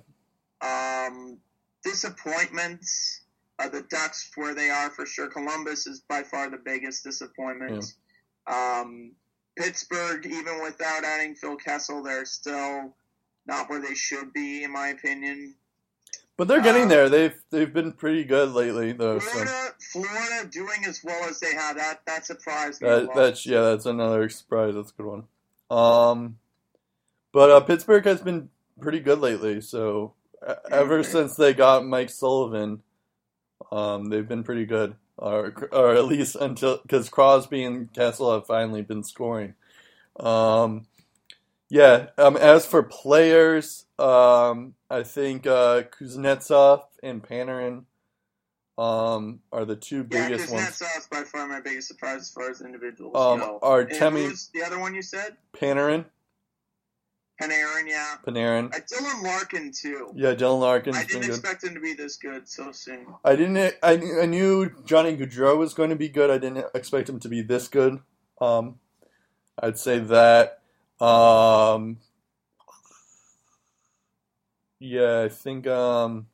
Um, disappointments. Uh, the Ducks, where they are for sure. Columbus is by far the biggest disappointment. Um, Pittsburgh, even without adding Phil Kessel, they're still not where they should be, in my opinion. but they're getting Uh, there. They've they've been pretty good lately though. So Florida, Florida doing as well as they have that that surprised me. a that that's yeah, that's another surprise. That's a good one. Um, but uh, Pittsburgh has been pretty good lately. So ever since they got Mike Sullivan, um, they've been pretty good. Or, or at least until because Crosby and Kessel have finally been scoring. Um, yeah. Um, as for players, um, I think uh, Kuznetsov and Panarin um, are the two yeah, biggest because ones. that's by far my biggest surprise as far as individuals Um, go. Artemi the other one you said? Panarin, Panarin, yeah. Panarin. Uh, Dylan Larkin too. Yeah, Dylan Larkin's I didn't good. expect him to be this good so soon. I didn't. I, I knew Johnny Gaudreau was going to be good. I didn't expect him to be this good. Um, I'd say that. Um, yeah, I think. Um,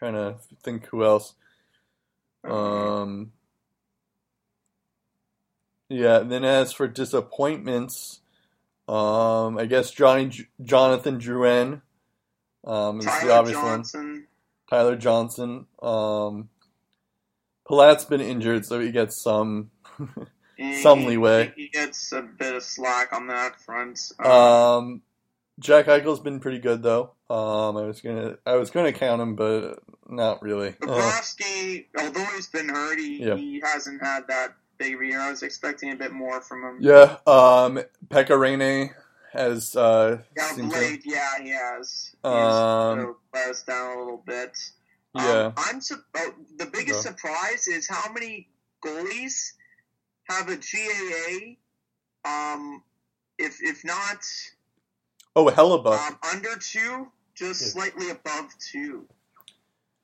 trying to think who else. Um, yeah. And then as for disappointments, um, I guess Johnny Jonathan Drouin. Um, is the Tyler obvious one. Johnson. Tyler Johnson. Um, Palat's been injured, so he gets some. Some leeway. He gets a bit of slack on that front. Um, Um, Jack Eichel's been pretty good though. Um, I was gonna, I was gonna count him, but not really. Bobrovsky, although he's been hurt, he, Yeah. he hasn't had that big year. I was expecting a bit more from him. yeah. Um, Pekka Rinne has uh, Yeah, seemed to- yeah, he has. He Um, has let us down a little bit. Um, yeah. I'm su- oh, the biggest Go. surprise is how many goalies have a GAA. Um, if if not Oh, Hellebuyck. um, under two, just Yeah. slightly above two.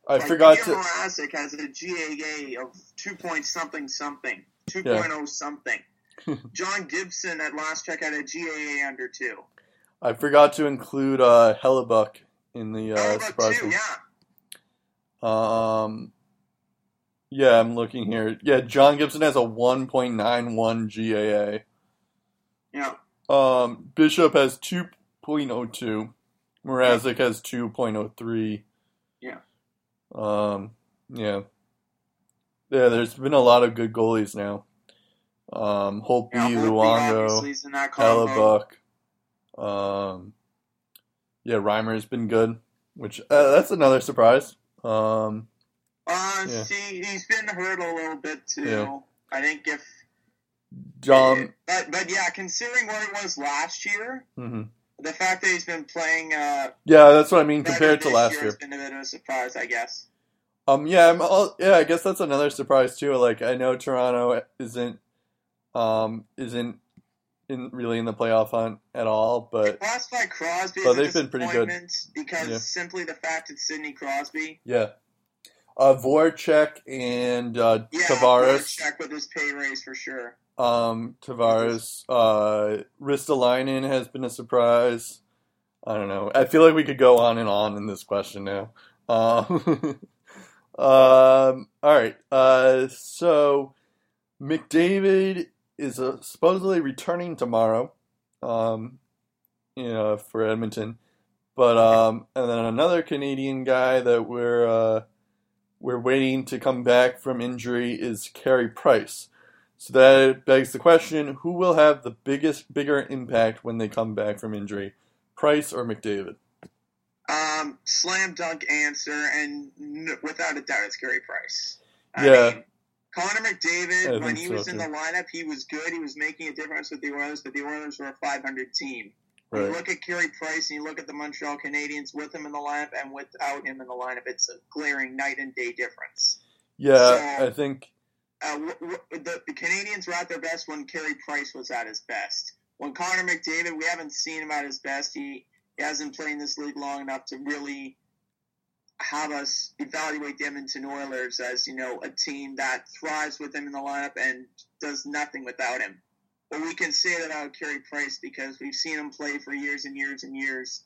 I Like, forgot Peter to. Mrazek has a GAA of two point something something, 2.0 something. John Gibson at last check had a GAA under two. I forgot to include uh, Hellebuyck in the uh, surprise. two? Yeah. Um, yeah, I'm looking here. Yeah, John Gibson has a 1.91 GAA. Yeah. Um, Bishop has 2.02. Mrazek has 2.03. Yeah. Um, yeah. Yeah, there's been a lot of good goalies now. Um, Holtby, yeah Luongo, obviously is in that combo. Hellebuyck. Um, yeah, Reimer's been good, which uh, that's another surprise. Um, Uh, Yeah. see, he's been hurt a little bit too. Yeah. I think if John. but but yeah, considering where he was last year, hmm the fact that he's been playing uh, Yeah, that's what I mean compared to last year year. has been a bit of a surprise, I guess. Um, yeah, I'm all, yeah, I guess that's another surprise too. Like I know Toronto isn't um isn't in really in the playoff hunt at all, but by Crosby But they've been pretty good. because Yeah. simply the fact it's Sidney Crosby. yeah. Uh, Voracek and uh, Yeah, Tavares. check with his pay raise for sure. Um, Tavares, uh, Ristolainen has been a surprise. I don't know. I feel like we could go on and on in this question now. Um, um, all right. Uh, so McDavid is uh, supposedly returning tomorrow. Um, you know, for Edmonton, but um, and then another Canadian guy that we're uh, we're waiting to come back from injury is Carey Price. So that begs the question: Who will have the biggest, bigger impact when they come back from injury, Price or McDavid? Um, slam dunk answer, and n- without a doubt, it's Carey Price. I Yeah. mean, Connor McDavid, when he so, was in too. the lineup, he was good. He was making a difference with the Oilers, but the Oilers were a 500 team. When you look at Carey Price and you look at the Montreal Canadiens with him in the lineup and without him in the lineup, it's a glaring night and day difference. Yeah, So- I think. Uh, w- w- the, the Canadiens were at their best when Carey Price was at his best. When Connor McDavid, we haven't seen him at his best. He hasn't played in this league long enough to really have us evaluate the Edmonton Oilers as you know a team that thrives with him in the lineup and does nothing without him. But we can say that about Carey Price because we've seen him play for years and years and years,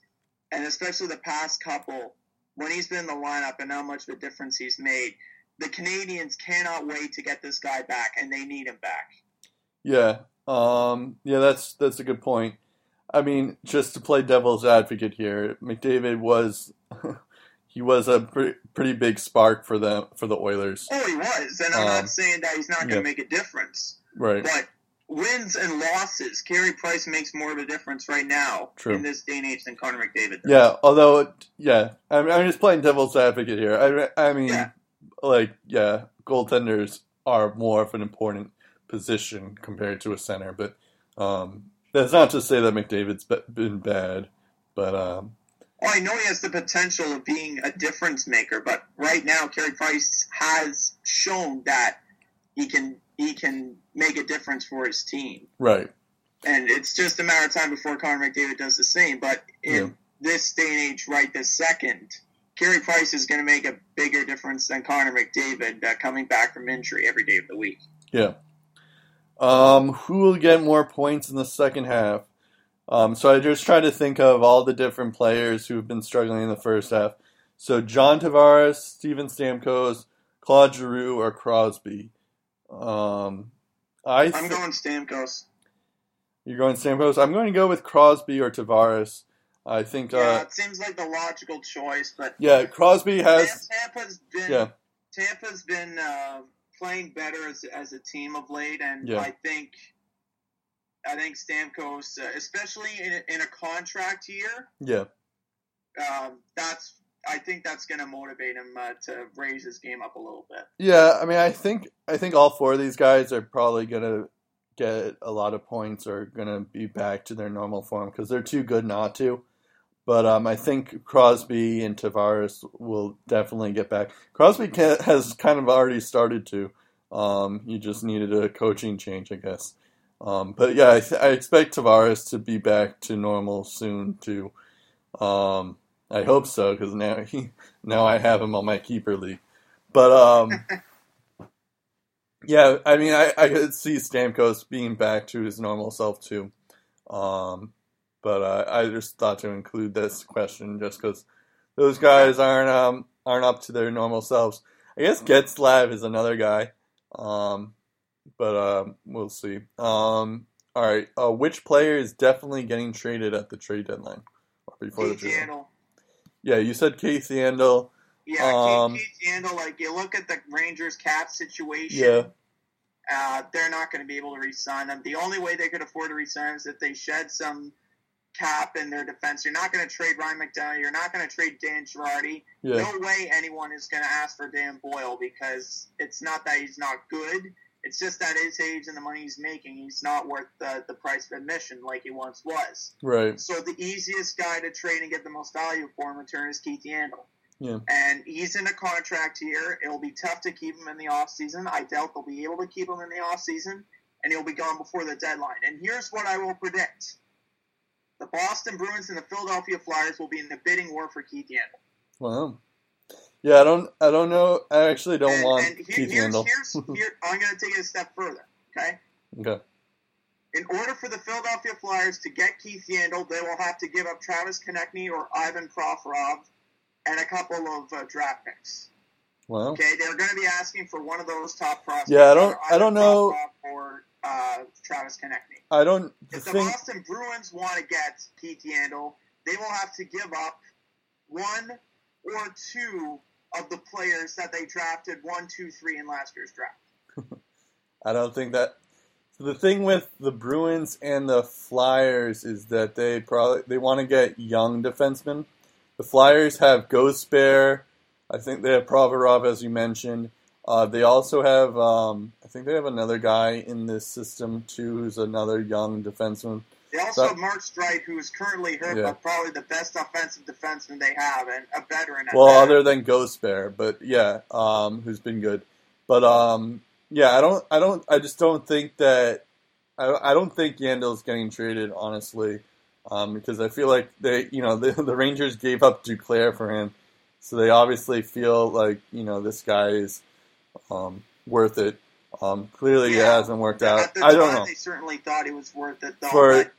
and especially the past couple when he's been in the lineup and how much of a difference he's made. The Canadiens cannot wait to get this guy back, and they need him back. Yeah. Um, yeah, that's that's a good point. I mean, just to play devil's advocate here, McDavid was he was a pre- pretty big spark for them for the Oilers. Oh, he was, and I'm Um, not saying that he's not going to yeah. make a difference. Right. But wins and losses, Carey Price makes more of a difference right now True. in this day and age than Connor McDavid. does. Yeah, although yeah, I'm, I'm just playing devil's advocate here. I I mean, Yeah. like yeah, goaltenders are more of an important position compared to a center, but um, that's not to say that McDavid's been bad, but um, Well, I know he has the potential of being a difference maker, but right now, Carey Price has shown that he can he can make a difference for his team. right, and it's just a matter of time before Connor McDavid does the same. But in Yeah. this day and age, right this second, Carey Price is going to make a bigger difference than Connor McDavid uh, coming back from injury every day of the week. yeah. Um, who will get more points in the second half? Um, so I just try to think of all the different players who have been struggling in the first half. So John Tavares, Steven Stamkos, Claude Giroux, or Crosby. Um, I I'm thi- going Stamkos. You're going Stamkos. I'm going to go with Crosby or Tavares. I think. Yeah, Uh, it seems like the logical choice, but yeah, Crosby has. Tampa's been Yeah, Tampa's been uh, playing better as, as a team of late, and Yeah. I think I think Stamkos, uh, especially in a, in a contract year, yeah, um, that's I think that's going to motivate him uh, to raise his game up a little bit. yeah. I mean, I think I think all four of these guys are probably gonna get a lot of points or gonna be back to their normal form because they're too good not to. But um, I think Crosby and Tavares will definitely get back. Crosby ca has kind of already started to. Um, he just needed a coaching change, I guess. Um, but yeah, I, th- I expect Tavares to be back to normal soon too. Um, I hope so because now he now I have him on my keeper league. But um, yeah, I mean I, I could see Stamkos being back to his normal self too. Um, but uh, I just thought to include this question just because those guys aren't um, aren't up to their normal selves. I guess Getzlaf is another guy, um, but um, we'll see. Um, all right, uh, which player is definitely getting traded at the trade deadline or before the trade? Yandle. Yeah, you said Keith Yandle. Yeah, Um, Keith, Keith Yandle, like you look at the Rangers cap situation, Yeah, uh, they're not going to be able to re-sign him. The only way they could afford to re-sign is if they shed some cap in their defense. You're not going to trade Ryan McDonagh. You're not going to trade Dan Girardi. Yeah. No way anyone is going to ask for Dan Boyle because it's not that he's not good. It's just that his age and the money he's making, he's not worth the, the price of admission like he once was. Right. So the easiest guy to trade and get the most value for in return is Keith Yandle. Yeah. And he's in a contract here. It'll be tough to keep him in the offseason. I doubt they'll be able to keep him in the offseason, and he'll be gone before the deadline. And here's what I will predict. The Boston Bruins and the Philadelphia Flyers will be in the bidding war for Keith Yandle. Wow. Yeah, I don't. I don't know. I actually don't and, want and here- Keith here's, Yandle. here's, here, I'm going to take it a step further. Okay. Okay. In order for the Philadelphia Flyers to get Keith Yandle, they will have to give up Travis Konecny or Ivan Provorov and a couple of uh, draft picks. Wow. Okay, they're going to be asking for one of those top prospects. Yeah, I don't- I don't know- Or uh, Travis Konecny. I don't. If the thing. Boston Bruins want to get Keith Yandle, they will have to give up one or two of the players that they drafted one, two, three in last year's draft. I don't think that. The thing with the Bruins and the Flyers is that they probably they want to get young defensemen. The Flyers have Ghost Bear. I think they have Provorov, as you mentioned. Uh, they also have, um, I think they have another guy in this system too, who's another young defenseman. They also have Mark Streit, who is currently hurt, Yeah. but probably the best offensive defenseman they have, and a veteran. at Well, that. other than Ghost Bear, but yeah, um, who's been good. But um, yeah, I don't, I don't, I just don't think that, I, I don't think Yandle's getting traded, honestly, um, because I feel like they, you know, the, the Rangers gave up Duclair for him, so they obviously feel like you know this guy is um, worth it. Um, clearly, it hasn't worked At out. the I don't time, know. They certainly thought he was worth it, though. For-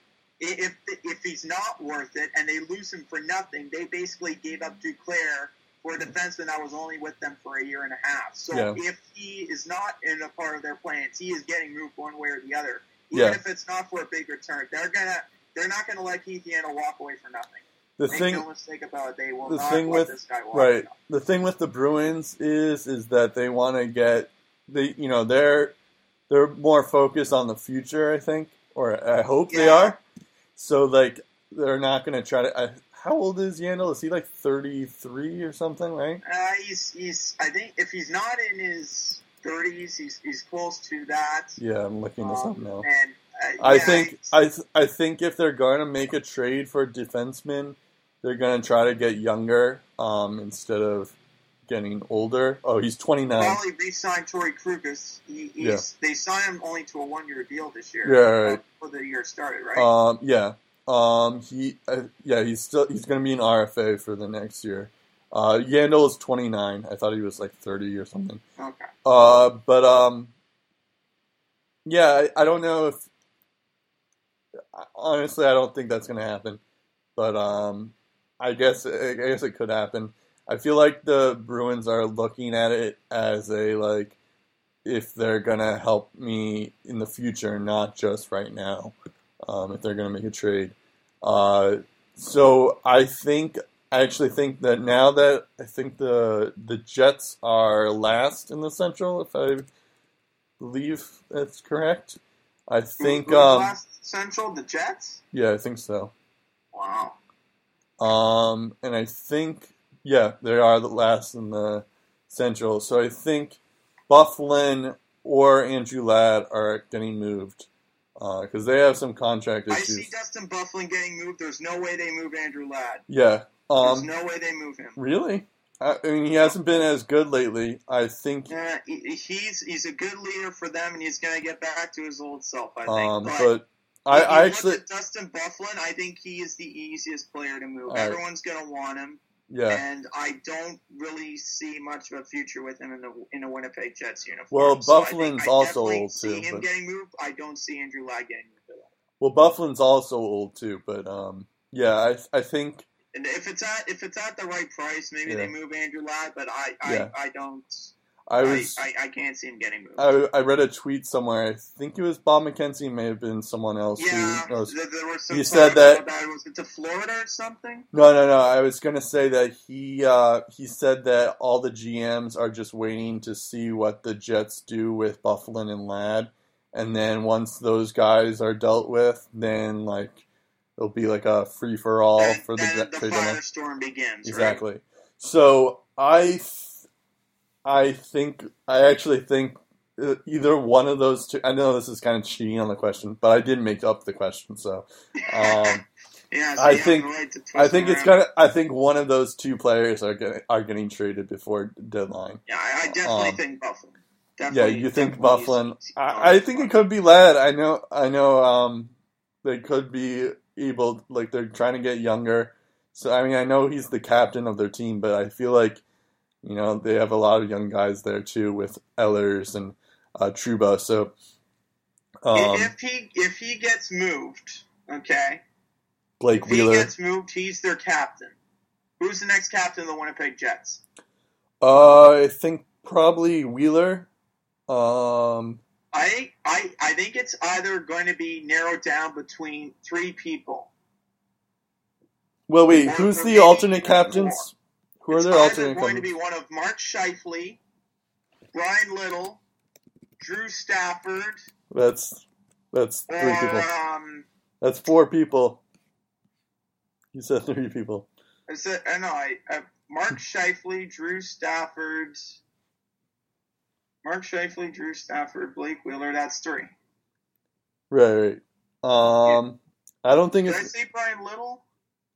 if if he's not worth it, and they lose him for nothing, they basically gave up Duclair for a defenseman that was only with them for a year and a half. So Yeah. if he is not in a part of their plans, he is getting moved one way or the other. Even Yeah. if it's not for a big return, they're gonna they're not gonna let Keith Yandle walk away for nothing. The Make thing, no mistake about it, they will the thing with- this guy walk. Right. The thing with the Bruins is is that they want to get they you know they're they're more focused on the future. I think, or I hope they are. So like they're not going to try to. I, how old is Yandle? Is he like thirty three or something? Right? Uh, he's he's I think if he's not in his thirties, he's he's close to that. Yeah, I'm looking this up Um, now. And uh, I yeah, think I th- I think if they're going to make a trade for defensemen, they're going to try to get younger um, instead of getting older. Oh, he's 29. probably re-sign Torey Krugas. He, Yeah. They signed him only to a one-year deal this year. Yeah, right. Before the year started, right? Um, yeah. Um, he, uh, yeah, he's still he's going to be an RFA for the next year. Uh, Yandle is 29. I thought he was like 30 or something. okay. Uh, but um, yeah, I, I don't know if honestly, I don't think that's going to happen. But um, I guess I guess it could happen. I feel like the Bruins are looking at it as a like if they're gonna help me in the future, not just right now. Um, if they're gonna make a trade, uh, so I think I actually think that now that I think the the Jets are last in the Central, if I believe that's correct. I think um, last Central, the Jets. yeah, I think so. Wow. Um, and I think, yeah, they are the last in the Central. So I think Byfuglien or Andrew Ladd are getting moved because they have some contract issues. I see. Dustin Byfuglien getting moved. There's no way they move Andrew Ladd. Yeah. There's Um, no way they move him. really? I, I mean, he hasn't been as good lately. I think. Yeah, he's he's a good leader for them, and he's going to get back to his old self. I think. Um, but but I, I actually, Dustin Byfuglien, I think he is the easiest player to move. Everyone's going to want him. yeah. and I don't really see much of a future with him in the in a Winnipeg Jets uniform. Well, So I Byfuglien's I also old, see too, him but- getting moved. I don't see Andrew Ladd getting moved. Well, Byfuglien's also old too, but um, yeah, I I think And if it's at if it's at the right price, maybe Yeah. they move Andrew Ladd. But I I, Yeah. I don't. I I, was. I, I can't see him getting moved. I, I read a tweet somewhere. I think it was Bob McKenzie. May have been someone else. yeah, Who knows. there, was some He said that- about. Was it to Florida or something? No, no, no. I was gonna say that he uh, he said that all the GMs are just waiting to see what the Jets do with Byfuglien and Ladd, and then once those guys are dealt with, then like it'll be like a free for all for the, then jet the trade deadline. begins. Exactly. So I, th- I think I actually think uh, either one of those two. I know this is kind of cheating on the question, but I did make up the question. So um, yeah, so I think- right I think it's around. gonna. I think one of those two players are getting are getting traded before deadline. Yeah, I, I definitely um, think Buffalo. Yeah, you think definitely Byfuglien? I, I think it could be led. I know. I know. Um, they could be able. Like they're trying to get younger. So I mean, I know he's the captain of their team, but I feel like, you know, they have a lot of young guys there too with Ehlers and uh, Trouba. So, um, if he if he gets moved, okay, Blake if he Wheeler. gets moved, he's their captain. Who's the next captain of the Winnipeg Jets? Uh, I think probably Wheeler. Um, I I I think it's either going to be narrowed down between three people. well, wait. Who's the alternate captains? Who are their alternate going to be one of Mark Scheifele, Bryan Little, Drew Stafford, That's that's three or people. um, That's four people. You said three people. is it? I know. I uh, Mark Scheifele, Drew Stafford, Mark Scheifele, Drew Stafford, Blake Wheeler. That's three. Right, right. Um, I don't think Did I it's say Bryan Little?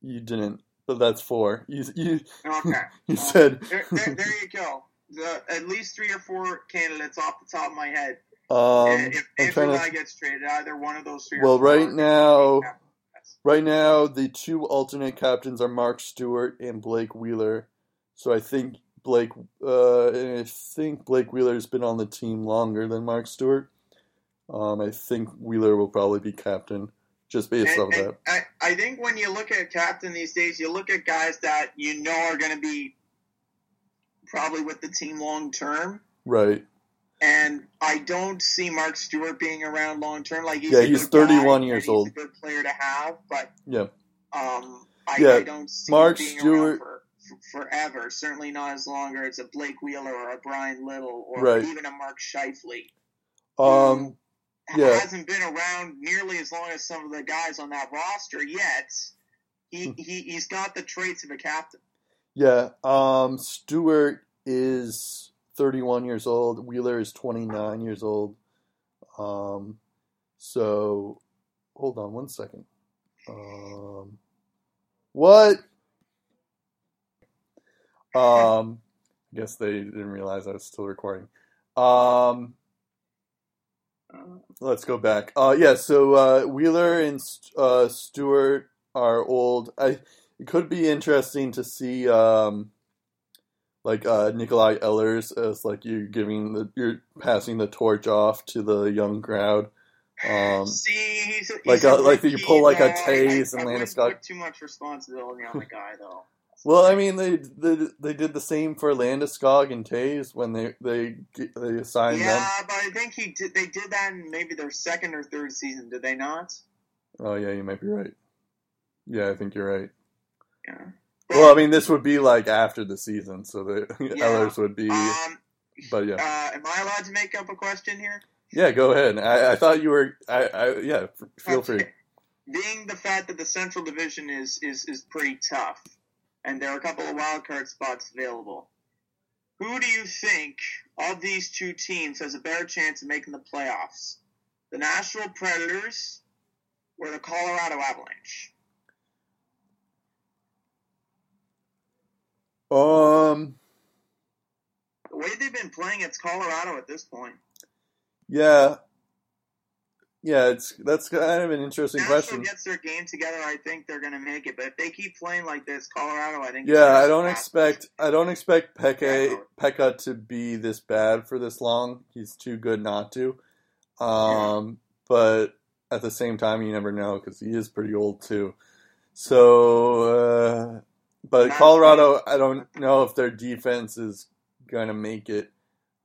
you didn't, but that's four. You you Okay. you said there, there, there you go. The, at least three or four candidates off the top of my head. um. If if trying Eli to. gets traded, either one of those three. Well, right now, right now, the two alternate captains are Mark Stuart and Blake Wheeler. So I think Blake, uh, I think Blake Wheeler's been on the team longer than Mark Stuart. Um, I think Wheeler will probably be captain, just based and that. I, I think when you look at a captain these days, you look at guys that you know are going to be probably with the team long term. Right. And I don't see Mark Stuart being around long term. Like he's Yeah, he's 31 and years he's old. a good player to have, but Yeah. um, I, Yeah, I don't see Mark Stuart- for, for forever. Certainly not as longer as a Blake Wheeler or a Bryan Little or Right. even a Mark Scheifele. Um. Yeah. hasn't been around nearly as long as some of the guys on that roster yet. He, Hmm. he he's got the traits of a captain. Yeah, um, Stuart is 31 years old. Wheeler is 29 years old. Um, so hold on one second. Um, what? Um, I guess they didn't realize I was still recording. Um, let's go back. Uh, yeah, so uh, Wheeler and uh, Stuart are old. I it could be interesting to see um, like uh, Nikolaj Ehlers as like you giving the you're passing the torch off to the young crowd. Um, See, he's, he's like a a- like you pull like a though. I- Toews I, and Landis wouldn't too much responsibility on the guy though. Well, I mean they, they they did the same for Landeskog and Toews when they they they assigned them. Yeah, but I think he did. They did that in maybe their second or third season. Did they not? Oh yeah, you might be right. Yeah, I think you're right. Yeah. Well, I mean, this would be like after the season, so the Ehlers would be. um, But yeah, uh, am I allowed to make up a question here? yeah. Go ahead. I, I thought you were. I, I yeah. Feel free. Being the fact that the Central Division is is is pretty tough, and there are a couple of wild card spots available. Who do you think of these two teams has a better chance of making the playoffs? The Nashville Predators or the Colorado Avalanche? Um. The way they've been playing, it's Colorado at this point. Yeah. Yeah. It's that's kind of an interesting Nashville question. gets their game together, I think they're going to make it. But if they keep playing like this, Colorado, I think. Yeah, I don't expect I don't expect Pekka Yeah. Pekka to be this bad for this long. He's too good not to. Um, but at the same time, you never know because he is pretty old too. So, uh, but Colorado, I don't know if their defense is going to make it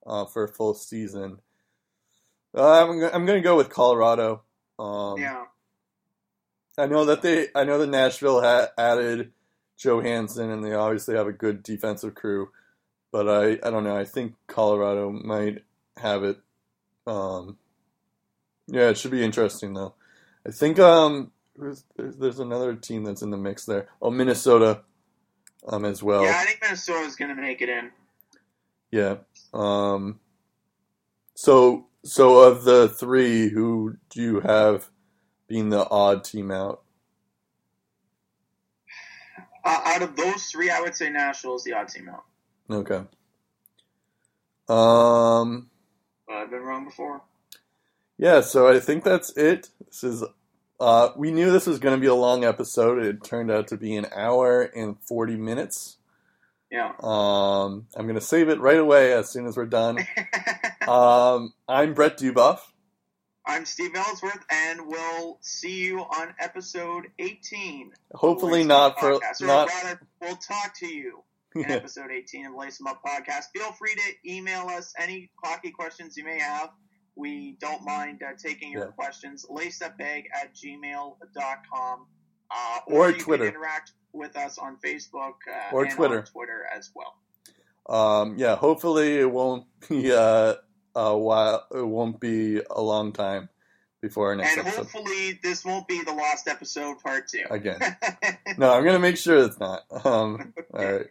uh, for a full season. Uh, I'm I'm going to go with Colorado. Um, Yeah. I know that they. I know that Nashville ha- added Johansen, and they obviously have a good defensive crew. But I, I don't know. I think Colorado might have it. Um, yeah, it should be interesting though. I think um, there's, there's another team that's in the mix there. Oh, Minnesota, um, as well. Yeah, I think Minnesota's going to make it in. Yeah. Um. So so of the three, who do you have being the odd team out? Uh, out of those three, I would say Nashville is the odd team out. Okay. Um. But I've been wrong before. Yeah, so I think that's it. This is uh we knew this was going to be a long episode. It turned out to be an hour and 40 minutes. Yeah. Um I'm going to save it right away as soon as we're done. Um I'm Brett Dubuff. I'm Steve Ellsworth, and we'll see you on episode 18. Hopefully not for Podcast. Not rather, we'll talk to you in episode 18 of Lace 'em Up Podcast. Feel free to email us any hockey questions you may have. We don't mind uh, taking your Yeah. questions. Laceupbag at gmail.com. Uh, Or you Twitter. Interact with us on Facebook uh, Or and Twitter. on Twitter as well. Um, yeah, hopefully it won't be uh, a while. It won't be a long time before our next And episode. hopefully, this won't be the lost episode part two. Again, no, I'm gonna make sure it's not. Um, all right.